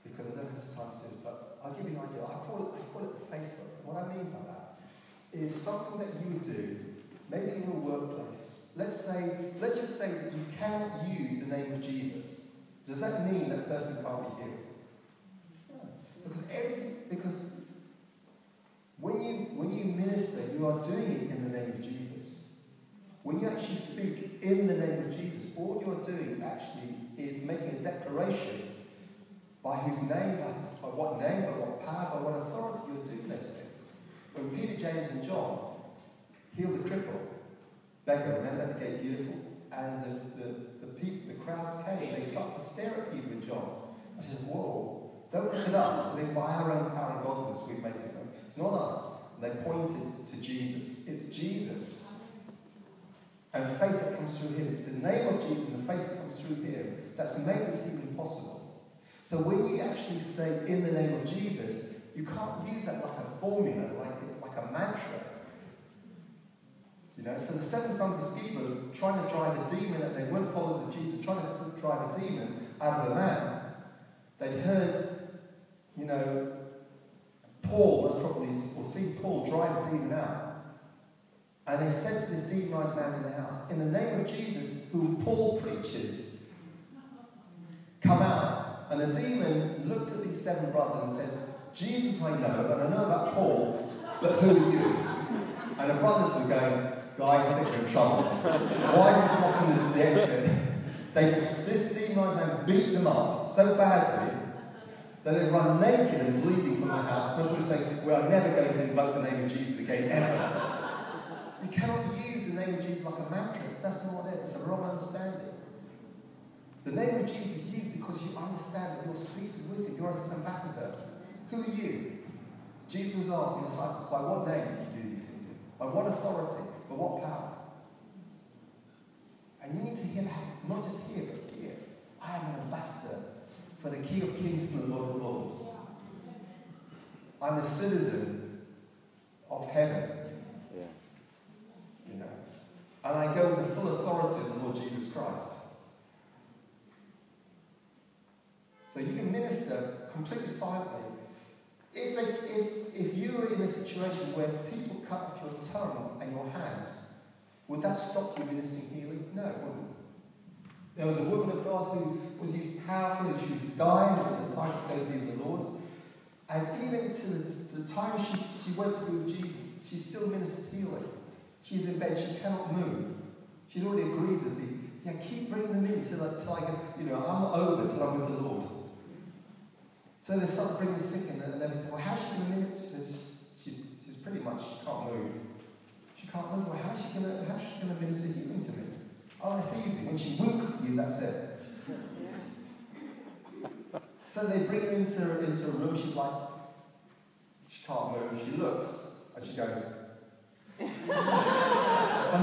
Speaker 1: because I don't have the time to do this, but I'll give you an idea. I call it, I call it the faith book. What I mean by that is something that you would do, maybe in your workplace. Let's say, let's just say that you cannot use the name of Jesus. Does that mean that person can't be healed? No. Because everything, because when you when you minister, you are doing it in the name of Jesus. When you actually speak in the name of Jesus, all you're doing actually is making a declaration by whose name, by, by what name, by what power, by what authority you're doing those things. When Peter, James, and John healed the cripple, beggar, remember the gate beautiful, and the, the, the, people, the crowds came, they started to stare at Peter and John. I said, whoa, don't look at us as if by our own power and godliness we've made this moment. It's not us. And they pointed to Jesus. It's Jesus. And faith that comes through him. It's the name of Jesus and the faith that comes through him that's made this even possible. So when you actually say in the name of Jesus, you can't use that like a formula, like, like a mantra. You know, so the seven sons of Sceva trying to drive a demon, and they weren't followers of Jesus, trying to drive a demon out of a man. They'd heard, you know, Paul was probably, or seen Paul drive a demon out. And they said to this demonized man in the house, in the name of Jesus, whom Paul preaches, come out. And the demon looked at these seven brothers and says, Jesus I know, and I know about Paul, but who are you? And the brothers were going, guys, I think we're in trouble. Why is he blocking the, exit? They, this demonized man beat them up so badly that they run naked and bleeding from the house. Most people say, we are never going to invoke the name of Jesus again, ever. You cannot use the name of Jesus like a mattress. That's not it. It's a wrong understanding. The name of Jesus is used because you understand that you're seated with him. You're his ambassador. Who are you? Jesus was asking the disciples, by what name do you do these things in? By what authority? By what power? And you need to hear that, not just here, but here. I am an ambassador for the King of Kings and the Lord of Lords. I'm a citizen of heaven.
Speaker 3: Yeah.
Speaker 1: You know. And I go with the full authority of the Lord Jesus Christ. So you can minister completely silently. If, they, if, if you were in a situation where people cut off your tongue and your hands, would that stop you ministering healing? No, it wouldn't. There was a woman of God who was used powerfully and she was dying. It was a time to go be with the Lord. And even to the, to the time she, she went to be with Jesus, she still ministered healing. She's in bed, she cannot move. She's already agreed with me. Yeah, keep bringing them in till, till I get, you know, I'm not over till I'm with the Lord. So they start bringing the sick in, and then they say, well, how's she going to minister? She says, she's, she's pretty much, she can't move. She can't move. Well, how's she going to, how's she going to minister healing to me? Oh, that's easy. When she winks at you, that's it. So they bring her into, into a room. She's like, she can't move. She looks, and she goes, and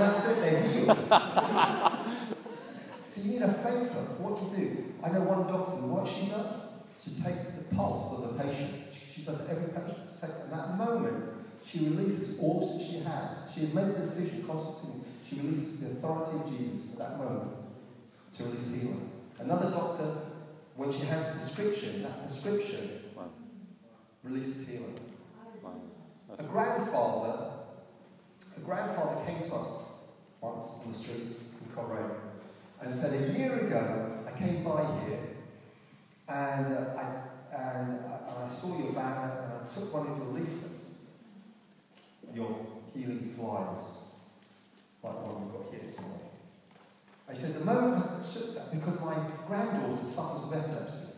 Speaker 1: that's it. They're healed. so you need a faith hook. What do you do? I know one doctor. What she does, she takes the pulse of the patient. She, does every patient. She takes, in that moment, she releases all that she has. She has made the decision, consciously. She releases the authority of Jesus at that moment to release healing. Another doctor, when she has a prescription, that prescription
Speaker 3: Wow.
Speaker 1: releases healing.
Speaker 3: Wow.
Speaker 1: A grandfather, a grandfather came to us once on the streets in Coleraine and said, a year ago I came by here and uh, I and and I saw your banner and I took one of your leaflets, your healing flyers, like the one we've got here this morning. I said, the moment I took that, because my granddaughter suffers with epilepsy.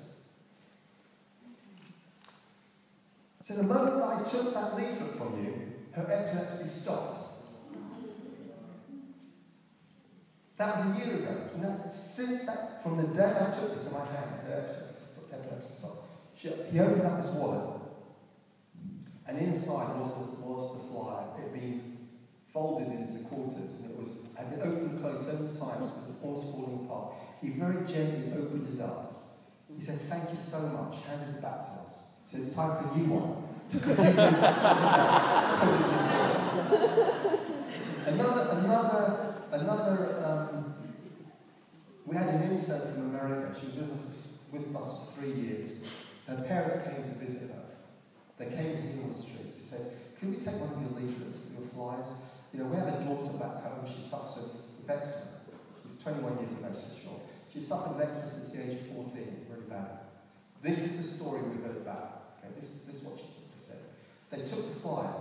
Speaker 1: So the moment I took that leaflet from you, her epilepsy stopped. That was a year ago. Now, since that, from the day I took this in my hand, her epilepsy She, he opened up his wallet, and inside was the, was the flyer. It had been folded into quarters, and it was, and it opened and closed several times, it was almost falling apart. He very gently opened it up. He said, "Thank you so much." Handed it back to us. It's time for a new one. another, another, another. Um, we had an intern from America. She was with us, with us for three years. Her parents came to visit her. They came to him on the streets. He said, "Can we take one of your leaflets, your flyers? You know, we have a daughter back home. She suffers with eczema. She's 21 years of age, she's short. She's suffered with eczema since the age of 14, really bad. This is the story we heard about. Okay, this, this is what she said. They took the flyer,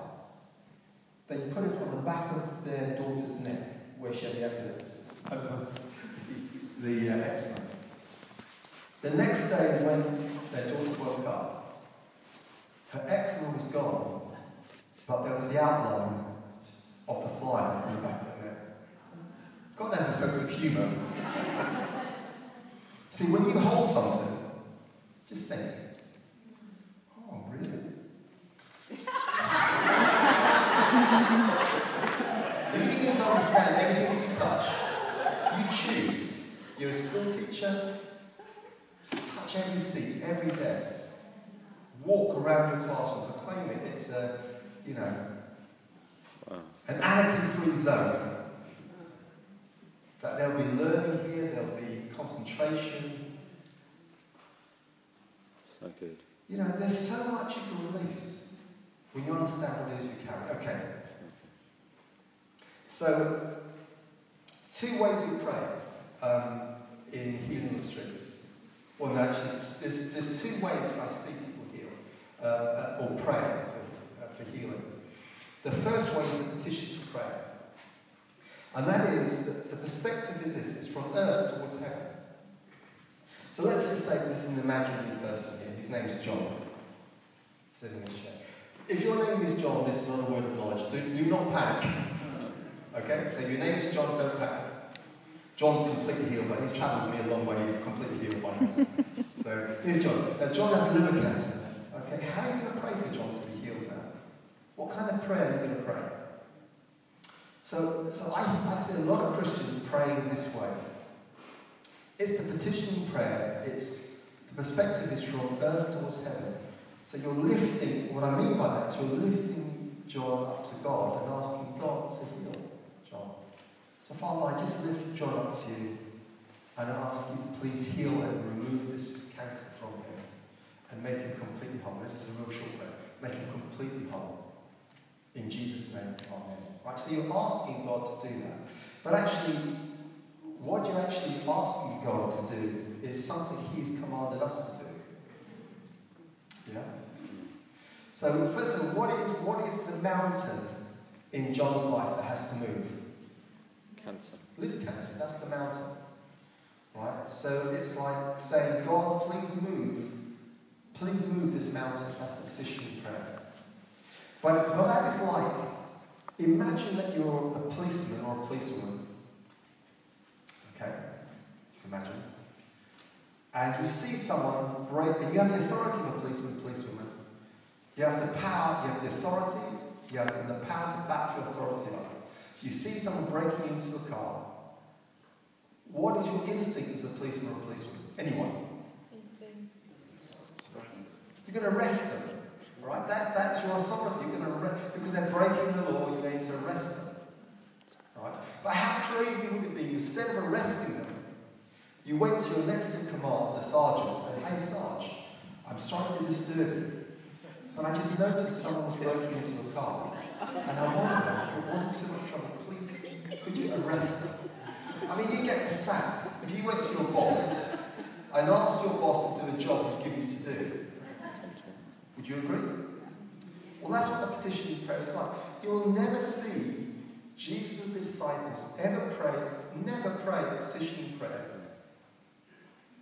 Speaker 1: they put it on the back of their daughter's neck, where she had the epilepsy, the, the uh, eczema. The next day, when their daughter woke up, her eczema was gone, but there was the outline of the flyer in the back of her neck. God has a sense of humour. See, when you hold something, just think, oh, really? when you begin to understand everything that you touch, you choose. You're a school teacher, every seat, every desk. Walk around your classroom, proclaim it. It's a, you know,
Speaker 3: wow.
Speaker 1: an anarchy-free zone. That there'll be learning here, there'll be concentration.
Speaker 3: So good.
Speaker 1: You know, there's so much you can release when you understand what it is you carry. Okay. So, two ways we pray um, in healing the streets. Well, no, there's, there's two ways I see people heal uh, uh, or pray for, uh, for healing. The first way is a petition prayer. And that is that the perspective is this it's from earth towards heaven. So let's just say this is an imaginary person here. His name's John. Sitting in his chair. If your name is John, this is not a word of knowledge. Do, do not panic. Okay? So your name is John, don't panic. John's completely healed, but he's travelled with me a long way. He's completely healed by now. so here's John. Now, John has liver cancer. Okay, how are you going to pray for John to be healed now? What kind of prayer are you going to pray? So, so I, I see a lot of Christians praying this way. It's the petitioning prayer. It's the perspective is from earth towards heaven. So you're lifting. What I mean by that is you're lifting John up to God and asking God to. So Father, I just lift John up to you and ask you to please heal and remove this cancer from him and make him completely whole. This is a real short prayer. Make him completely whole. In Jesus' name, Amen. Right, so you're asking God to do that. But actually, what you're actually asking God to do is something He's commanded us to do. Yeah? So, first of all, what is, what is the mountain in John's life that has to move?
Speaker 3: Cancer.
Speaker 1: Liver cancer, that's the mountain. Right? So it's like saying, God, please move. Please move this mountain. That's the petition prayer. But, but that is like, imagine that you're a policeman or a policewoman. Okay? Just imagine. And you see someone break, and you have the authority of a policeman, policewoman. You have the power, you have the authority, you have the power to back your authority up. You see someone breaking into a car. What is your instinct as a policeman or a policewoman? Anyone? You're going to arrest them, right? That, that's your authority. You're going to arrest because they're breaking the law. You're going to arrest them, right? But how crazy would it be instead of arresting them, You went to your next in command, the sergeant, and said, Hey, Sarge, I'm sorry to disturb you, but I just noticed someone was broken into a car, and I wonder if it wasn't too much trouble, please, could you arrest them? I mean, you get the sack. If you went to your boss and asked your boss to do a job he's given you to do, would you agree? Well, that's what the petitioning prayer is like. You'll never see Jesus' disciples ever pray, never pray a petitioning prayer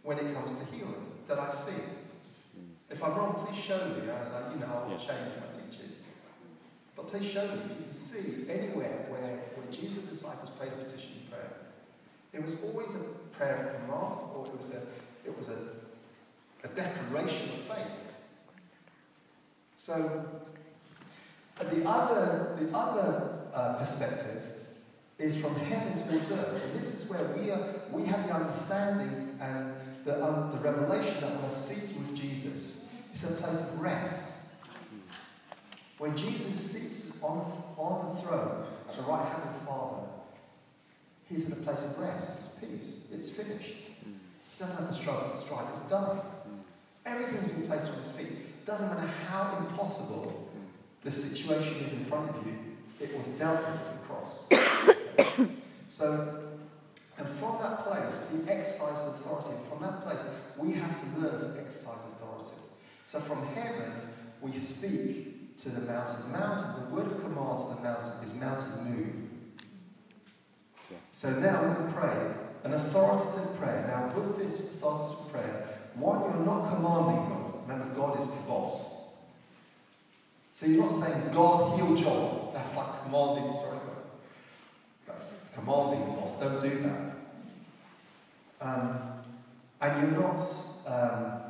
Speaker 1: when it comes to healing that I've seen. If I'm wrong, please show me. Uh, I, I, you know, I'll
Speaker 3: Yeah.
Speaker 1: change. But please show me if you can see anywhere where, where Jesus' disciples prayed a petitioning prayer. It was always a prayer of command, or it was a, it was a, a declaration of faith. So, the other, the other uh, perspective is from heaven towards earth, and this is where we are. We have the understanding and the, um, the revelation that we're seated with Jesus. It's a place of rest. When Jesus sits on, on the throne at the right hand of the Father, he's in a place of rest. It's peace. It's finished. Hmm. He doesn't have to struggle to strike. It's done. Hmm. Everything's been placed on his feet. It doesn't matter how impossible hmm. the situation is in front of you, it was dealt with at the cross. so, and from that place, he exercised authority. And from that place, we have to learn to exercise authority. So from heaven, we speak to the mountain. The mountain, the word of command to the mountain is mountain move.
Speaker 3: Yeah.
Speaker 1: So now we're going to pray an authoritative prayer. Now, with this authoritative prayer, one, you're not commanding God. Remember, God is the boss. So you're not saying, God, heal John. That's like commanding, sorry, That's commanding the boss. Don't do that. Um, and you're not, um,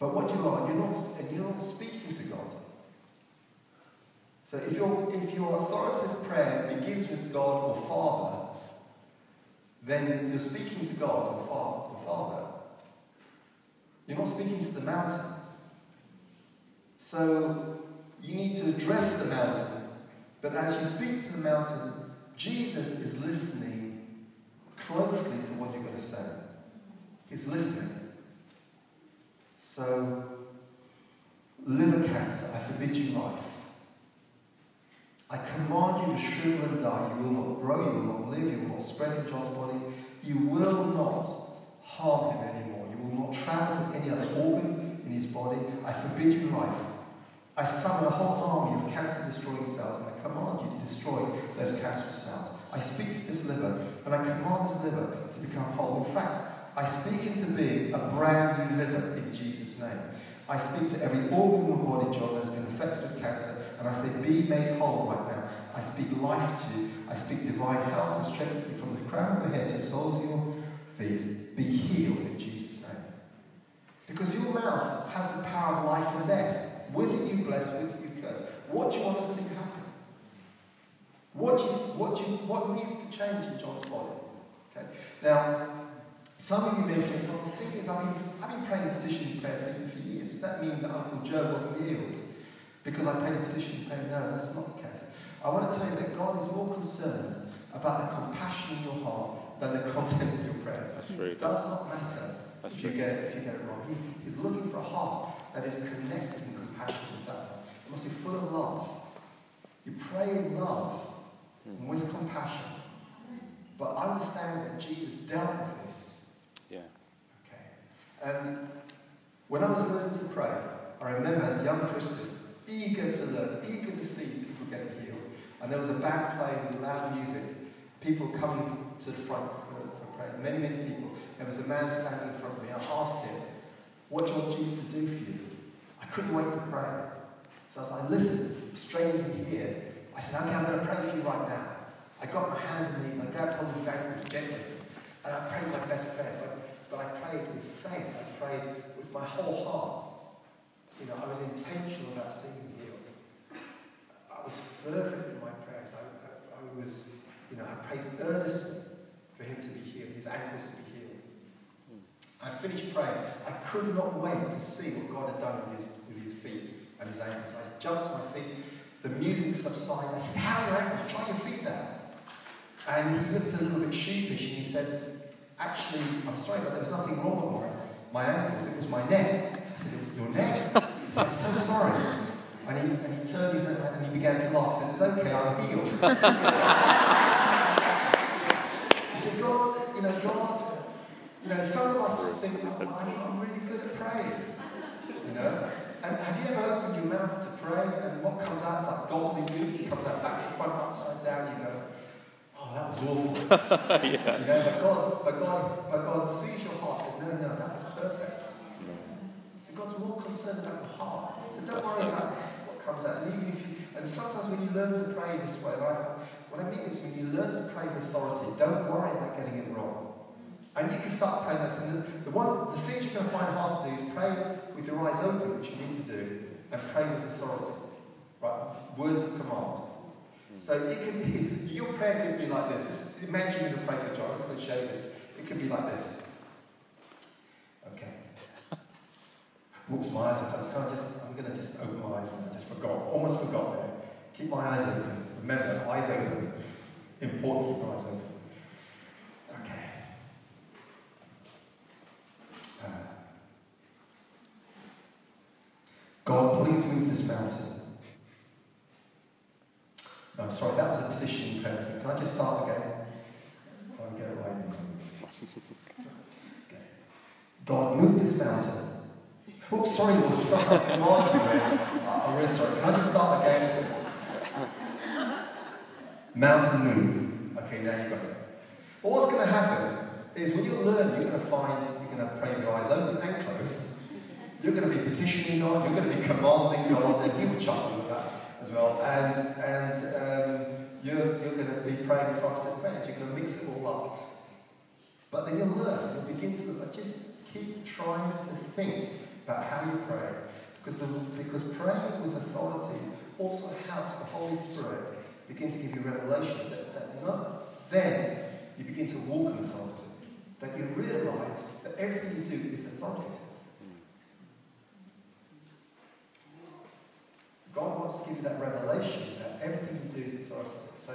Speaker 1: but what you are, you're not, and you're not speaking to God. So if your if your authoritative prayer begins with God or Father, then you're speaking to God or Father. Or Father. You're not speaking to the mountain. So you need to address the mountain. But as you speak to the mountain, Jesus is listening closely to what you're going to say. He's listening. So, liver cancer, I forbid you life. I command you to shrivel and die. You will not grow, you will not live, you will not spread in John's body. You will not harm him anymore. You will not travel to any other organ in his body. I forbid you life. I summon a whole army of cancer destroying cells and I command you to destroy those cancer cells. I speak to this liver and I command this liver to become whole. In fact, I speak into being a brand new liver in Jesus' name. I speak to every organ in your body, John, that's been affected with cancer, and I say, be made whole right now. I speak life to you. I speak divine health and strength to you from the crown of your head to the soles of your feet. Be healed in Jesus' name. Because your mouth has the power of life and death. With it you bless, with it you curse. What do you want to see happen? What, you, what, you, what needs to change in John's body? Okay. Now, some of you may think, well, the thing is, I've been, I've been praying a petition prayer for, for years. Does that mean that Uncle Joe wasn't healed because I prayed a petition prayer? No, that's not the case. I want to tell you that God is more concerned about the compassion in your heart than the content of your prayers. It does not matter
Speaker 3: That's
Speaker 1: if you get it, if you get it wrong. He, he's looking for a heart that is connected in compassion with that. It must be full of love. You pray in love and with compassion. But understand that Jesus dealt with this. And when I was learning to pray, I remember as a young Christian, eager to learn, eager to see people getting healed. And there was a band playing loud music, people coming to the front for, for prayer, many, many people. There was a man standing in front of me. I asked him, What do you want Jesus to do for you? I couldn't wait to pray. So as I listened, strangers in here, I said, Okay, I'm going to pray for you right now. I got my hands and knees, I grabbed hold of his ankles gently, and I prayed my best prayer. But, I prayed with faith, I prayed with my whole heart. You know, I was intentional about seeing him healed. I was fervent in my prayers. I, I, I was, you know, I prayed earnestly for him to be healed, his ankles to be healed. I finished praying. I could not wait to see what God had done with his, with his feet and his ankles. I jumped to my feet. The music subsided. I said, How are your ankles? Try your feet out. And he looked a little bit sheepish and he said, actually, I'm sorry, but there was nothing wrong with my, my ankles. It was my neck. I said, your neck? He said, I'm so sorry. And he, and he turned his head and he began to laugh. He said, it's okay, I'm healed. he said, God, you know, God, you know, some of us think, oh, I'm, I'm really good at praying. You know? And have you ever opened your mouth to pray and what comes out like gobbledygook? It comes out back to front, upside down, you go, oh, that was awful.
Speaker 3: yeah.
Speaker 1: You know, but God, but God, but God sees your heart. Said, no, no, that was perfect. So God's more concerned about the heart. So don't worry about what comes out. And even if you, and sometimes when you learn to pray this way, right? What I mean is when you learn to pray with authority, don't worry about getting it wrong. And you can start praying this. And the, the one, the things you're going to find hard to do is pray with your eyes open, which you need to do, and pray with authority. Right? Words of command. So it could be, your prayer could be like this. this imagine you're going to pray for John. To show this. It could be like this. Okay. Whoops, my eyes are closed. Can I just, I'm going to just open my eyes and I just forgot. Almost forgot there. Keep my eyes open. Remember, eyes open. Important, keep my eyes open. Okay. Uh, God, please move this mountain. Sorry, that was a petition prayer. Can I just start again? Try and get it right. Okay. God, move this mountain. Oops, sorry, Lord, stop. God, I'm really sorry. Can I just start again? Mountain move. Okay, now you've got it. But what's going to happen is when you learn, you're going to find you're going to pray with your eyes open and closed. You're going to be petitioning God, you're going to be commanding God, and He will chuckle with that as well. And and um, you're, you're going to be praying authoritative prayers. You're going to mix it all up. But then you'll learn. You'll begin to but just keep trying to think about how you pray, because the, because praying with authority also helps the Holy Spirit begin to give you revelations that, that not then you begin to walk in authority. That you realise that everything you do is authoritative. God wants to give you that revelation that everything you do is authoritative. So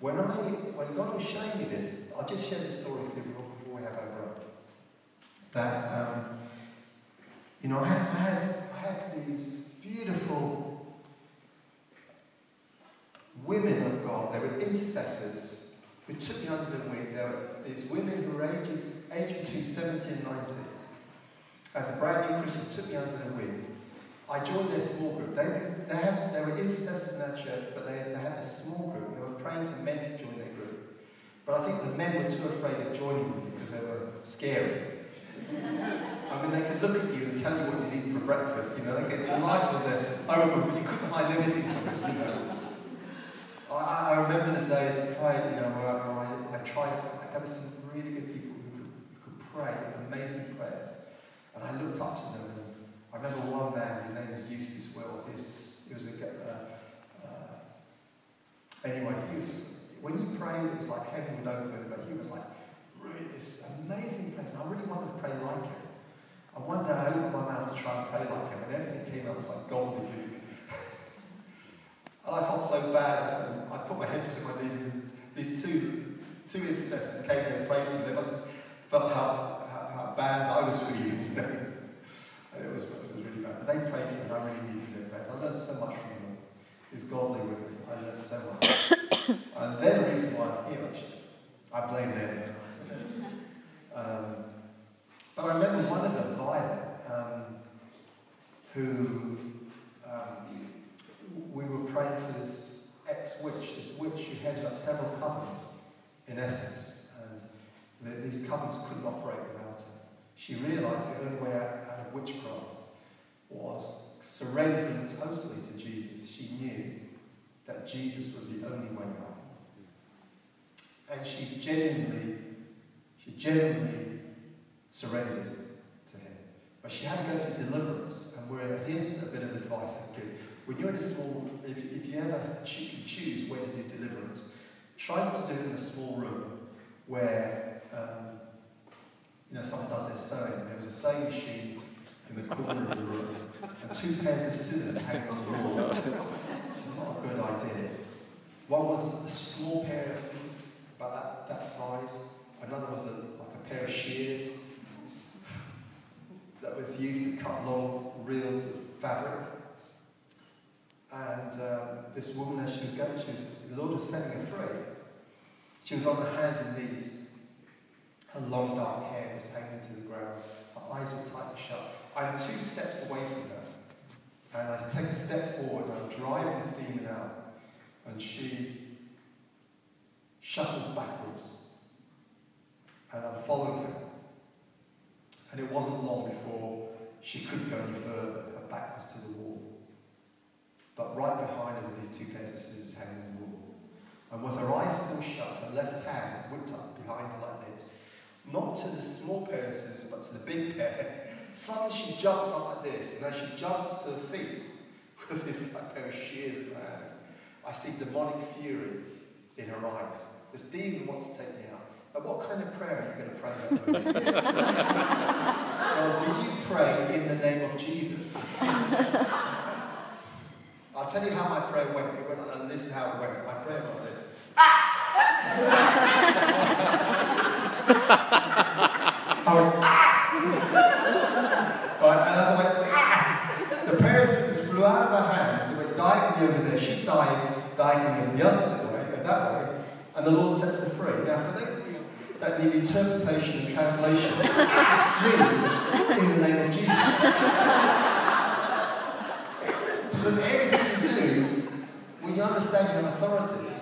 Speaker 1: when I when God was showing me this, I'll just share this story with you before we have our break. That um, you know, I had, I had I had these beautiful women of God. They were intercessors who took me under their wing. There were these women who were ages aged between 70 and 90. As a brand new Christian, took me under their wing. I joined their small group. They, they, had, they were intercessors in our church, but they, they had a small group. They were praying for men to join their group. But I think the men were too afraid of joining them because they were scary. I mean, they could look at you and tell you what you'd eat for breakfast. You know, could, your life was a, but you couldn't hide anything from it. You know. I, I remember the days of praying, you know, where, I, where I, I tried. There were some really good people who could, who could pray amazing prayers, and I looked up to them. I remember one man. His name was Eustace Wells. He's, he was a uh, uh, anyway. He was when he prayed, it was like heaven would open, but he was like really this amazing place, and I really wanted to pray like him. And one day I opened my mouth to try and pray like him, and everything came out was like gobbledygook. And I felt so bad. And I put my head between my knees, and these two, two intercessors came and prayed for me. They must have felt how, how, how bad I was feeling, you know. And it was, they prayed for me, I really needed their prayers. I learned so much from them. These godly women. I learned so much. and they're the reason why I'm here, actually. I blame them. Um, but I remember one of them, Violet, um, who um, we were praying for this ex-witch, this witch who headed up several covens in Essex, and the, these covens couldn't operate without her. She realised the only way out, out of witchcraft was surrendering totally to Jesus. She knew that Jesus was the only way out. And she genuinely, she genuinely surrendered to him. But she had to go through deliverance, and where here's a bit of advice I give. When you're in a small, if, if you ever cho- choose where to do deliverance, try not to do it in a small room where um, you know someone does their sewing. There was a sewing machine in the corner of the room, and two pairs of scissors hanging on the wall, which is not a good idea. One was a small pair of scissors, about that, that size. Another was a, like a pair of shears that was used to cut long reels of fabric. And um, this woman, as she was going, she was, the Lord was setting her free. She was on her hands and knees. Her long dark hair was hanging to the ground. Her eyes were tightly shut. I'm two steps away from her. And I take a step forward. I'm driving this demon out. And she shuffles backwards. And I'm following her. And it wasn't long before she couldn't go any further. Her back was to the wall. But right behind her were these two pairs of scissors hanging on the wall. And with her eyes still shut, her left hand whipped up behind her like this. Not to the small pair of scissors, but to the big pair. Suddenly she jumps up like this, and as she jumps to her feet, with this like, pair of shears in her hand, I see demonic fury in her eyes. This demon wants to take me out. But what kind of prayer are you going to pray moment? well, did you pray in the name of Jesus? I'll tell you how my prayer went. It went and this is how it went. My prayer went like this. Ah! I went, ah! right, and as I went, ah! The prayer scissors flew out of her hands. It went diagonally over there. She diagonally the other side, way, and that way. And the Lord sets her free. Now, for those of you that need interpretation and translation, means in the name of Jesus. Because everything you do, when you understand your authority,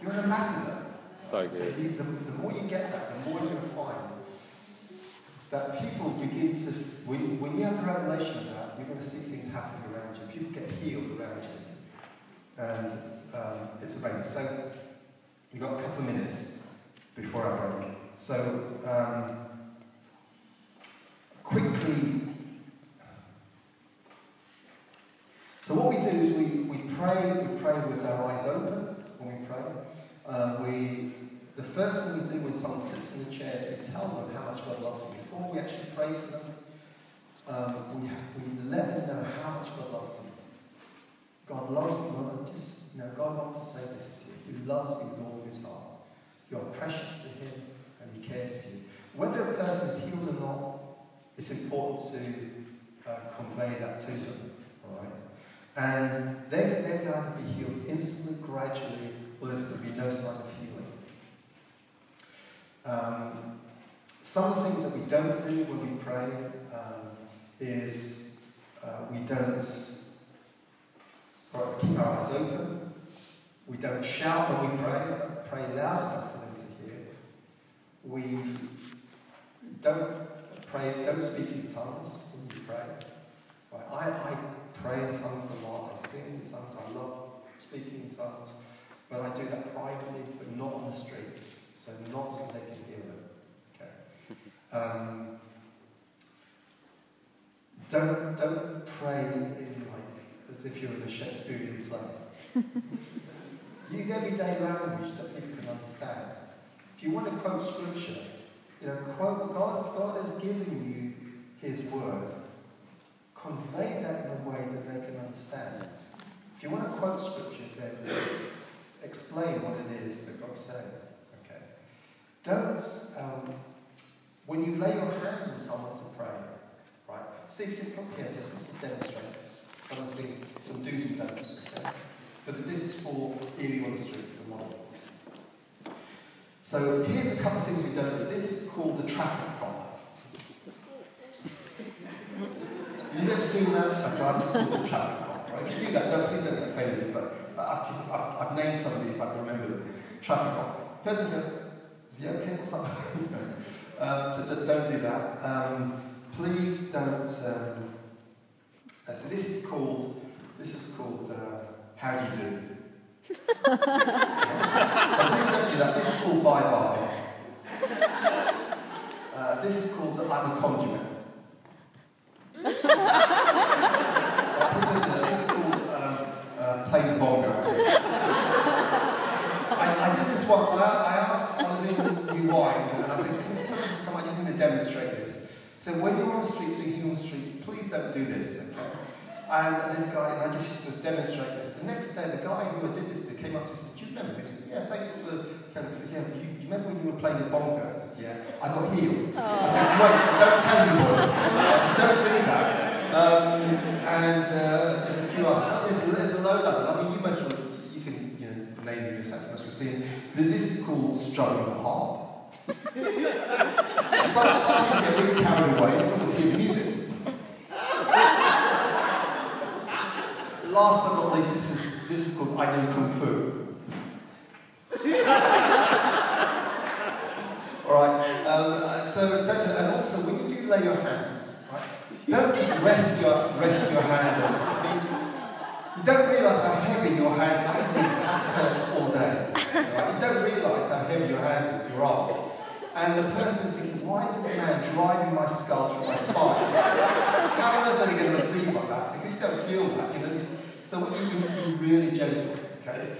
Speaker 1: you're an ambassador.
Speaker 3: So
Speaker 1: So
Speaker 3: good.
Speaker 1: you, the, the more you get that, the more you're find that people begin to, when, when you have the revelation of that, you're going to see things happening you. People get healed around you. And um, it's amazing. So, we've got a couple of minutes before our break. So, um, quickly. So, what we do is we, we pray, we pray with our eyes open when we pray. Uh, we, the first thing we do when someone sits in the chair is we tell them how much God loves them. Before we actually pray for them, um, we, we let them know how much God loves them. God loves. Well, just, you know, God wants to say this to you. He loves you with all of his heart. You are precious to him and he cares for you. Whether a person is healed or not, it's important to uh, convey that to them. All right? And they, they can either be healed instantly, gradually, or there's going to be no sign of healing. Um, some things that we don't do when we pray is uh, we don't right, keep our eyes open. We don't shout when we pray, pray loud enough for them to hear. We don't pray, don't speak in tongues when we pray. Right, I, I pray in tongues a lot. I sing in tongues. I love speaking in tongues. But I do that privately, but not on the streets. So not so they can hear it. Okay. Um, don't don't pray in like as if you're in a Shakespearean play. Use everyday language that people can understand. If you want to quote scripture, you know, quote God. God has given you His word. Convey that in a way that they can understand. If you want to quote scripture, then explain what it is that God said. Okay. Don't, um, when you lay your hands on someone to pray, right? Steve, just come here, just to demonstrate. Some of the things, some do's and don'ts. Okay. This is for healing on the model. So here's a couple of things we don't do. This is called the traffic cop. You've ever seen that? That's called the traffic cop, right? If you do that, don't, please don't get offended, but I've, I've, I've named some of these, I can remember them. Traffic cop. Person goes, is he okay? What's up? um, so don't do that. Um, please don't. Um, uh, so this is called. This is called. Uh, how do you do? please don't do that. This is called bye bye. Uh, this is called I'm a conduit. Please don't do that. This is called um, uh, playing the bongo. I, I did this once. I, I asked, I was in New Wine, and I said, can someone just come? I just need to demonstrate this. So when you're on the streets, doing the streets, please don't do this, okay? And this guy, and I just was demonstrating this. The next day, the guy who I did this to came up to me and said, Do you remember me? I said, Yeah, thanks for coming. He says, Yeah, you, you remember when you were playing the bongo? I said, Yeah, I got healed. I said, Wait, don't tell anyone. Don't do that. Um, and uh, there's a few others. Oh, there's, there's a load of them. I mean, you must you can you know, name them yourself, you must have seen. This called strumming harp. Get really carried away and music. Last but not least, this is, this is called I Know Kung Fu. Alright, um, so don't, and also when you do lay your hands, right, don't just rest your, rest your hand. I mean, you don't realise how heavy your hand is. I can do this all day. Right? You don't realise how heavy your hand is, your arm. And the person's thinking, why is this man driving my skull through my spine? How on earth are they going to receive like that? Because you don't feel that. You know, this, so what you need to be really gentle, okay?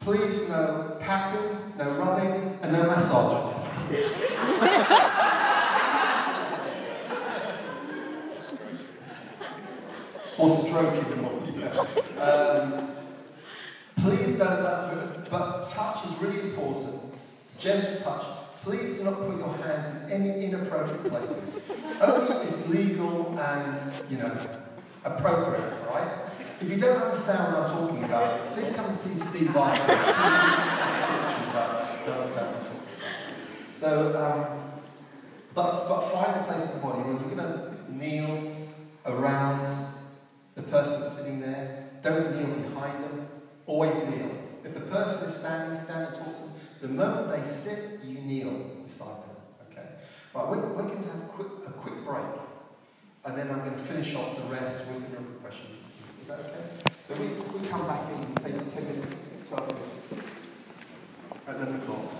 Speaker 1: Please no patting, no rubbing, and no massage. or stroking them all, yeah. Um, please don't, but touch is really important. Gentle touch. Please do not put your hands in any inappropriate places. Only is legal and, you know, appropriate, right? If you don't understand what I'm talking about, please come and see Steve about, don't understand what I'm talking about. So, um, but, but find a place in the body where you're going to kneel around the person sitting there. Don't kneel behind them. Always kneel. If the person is standing, stand and talk to them. The moment they sit, kneel beside them. Okay? Right, we're, we're going to have a quick, a quick break. And then I'm going to finish off the rest with another question. Is that okay? So we, we come back in, say 10 minutes, 12 minutes, at 11 o'clock.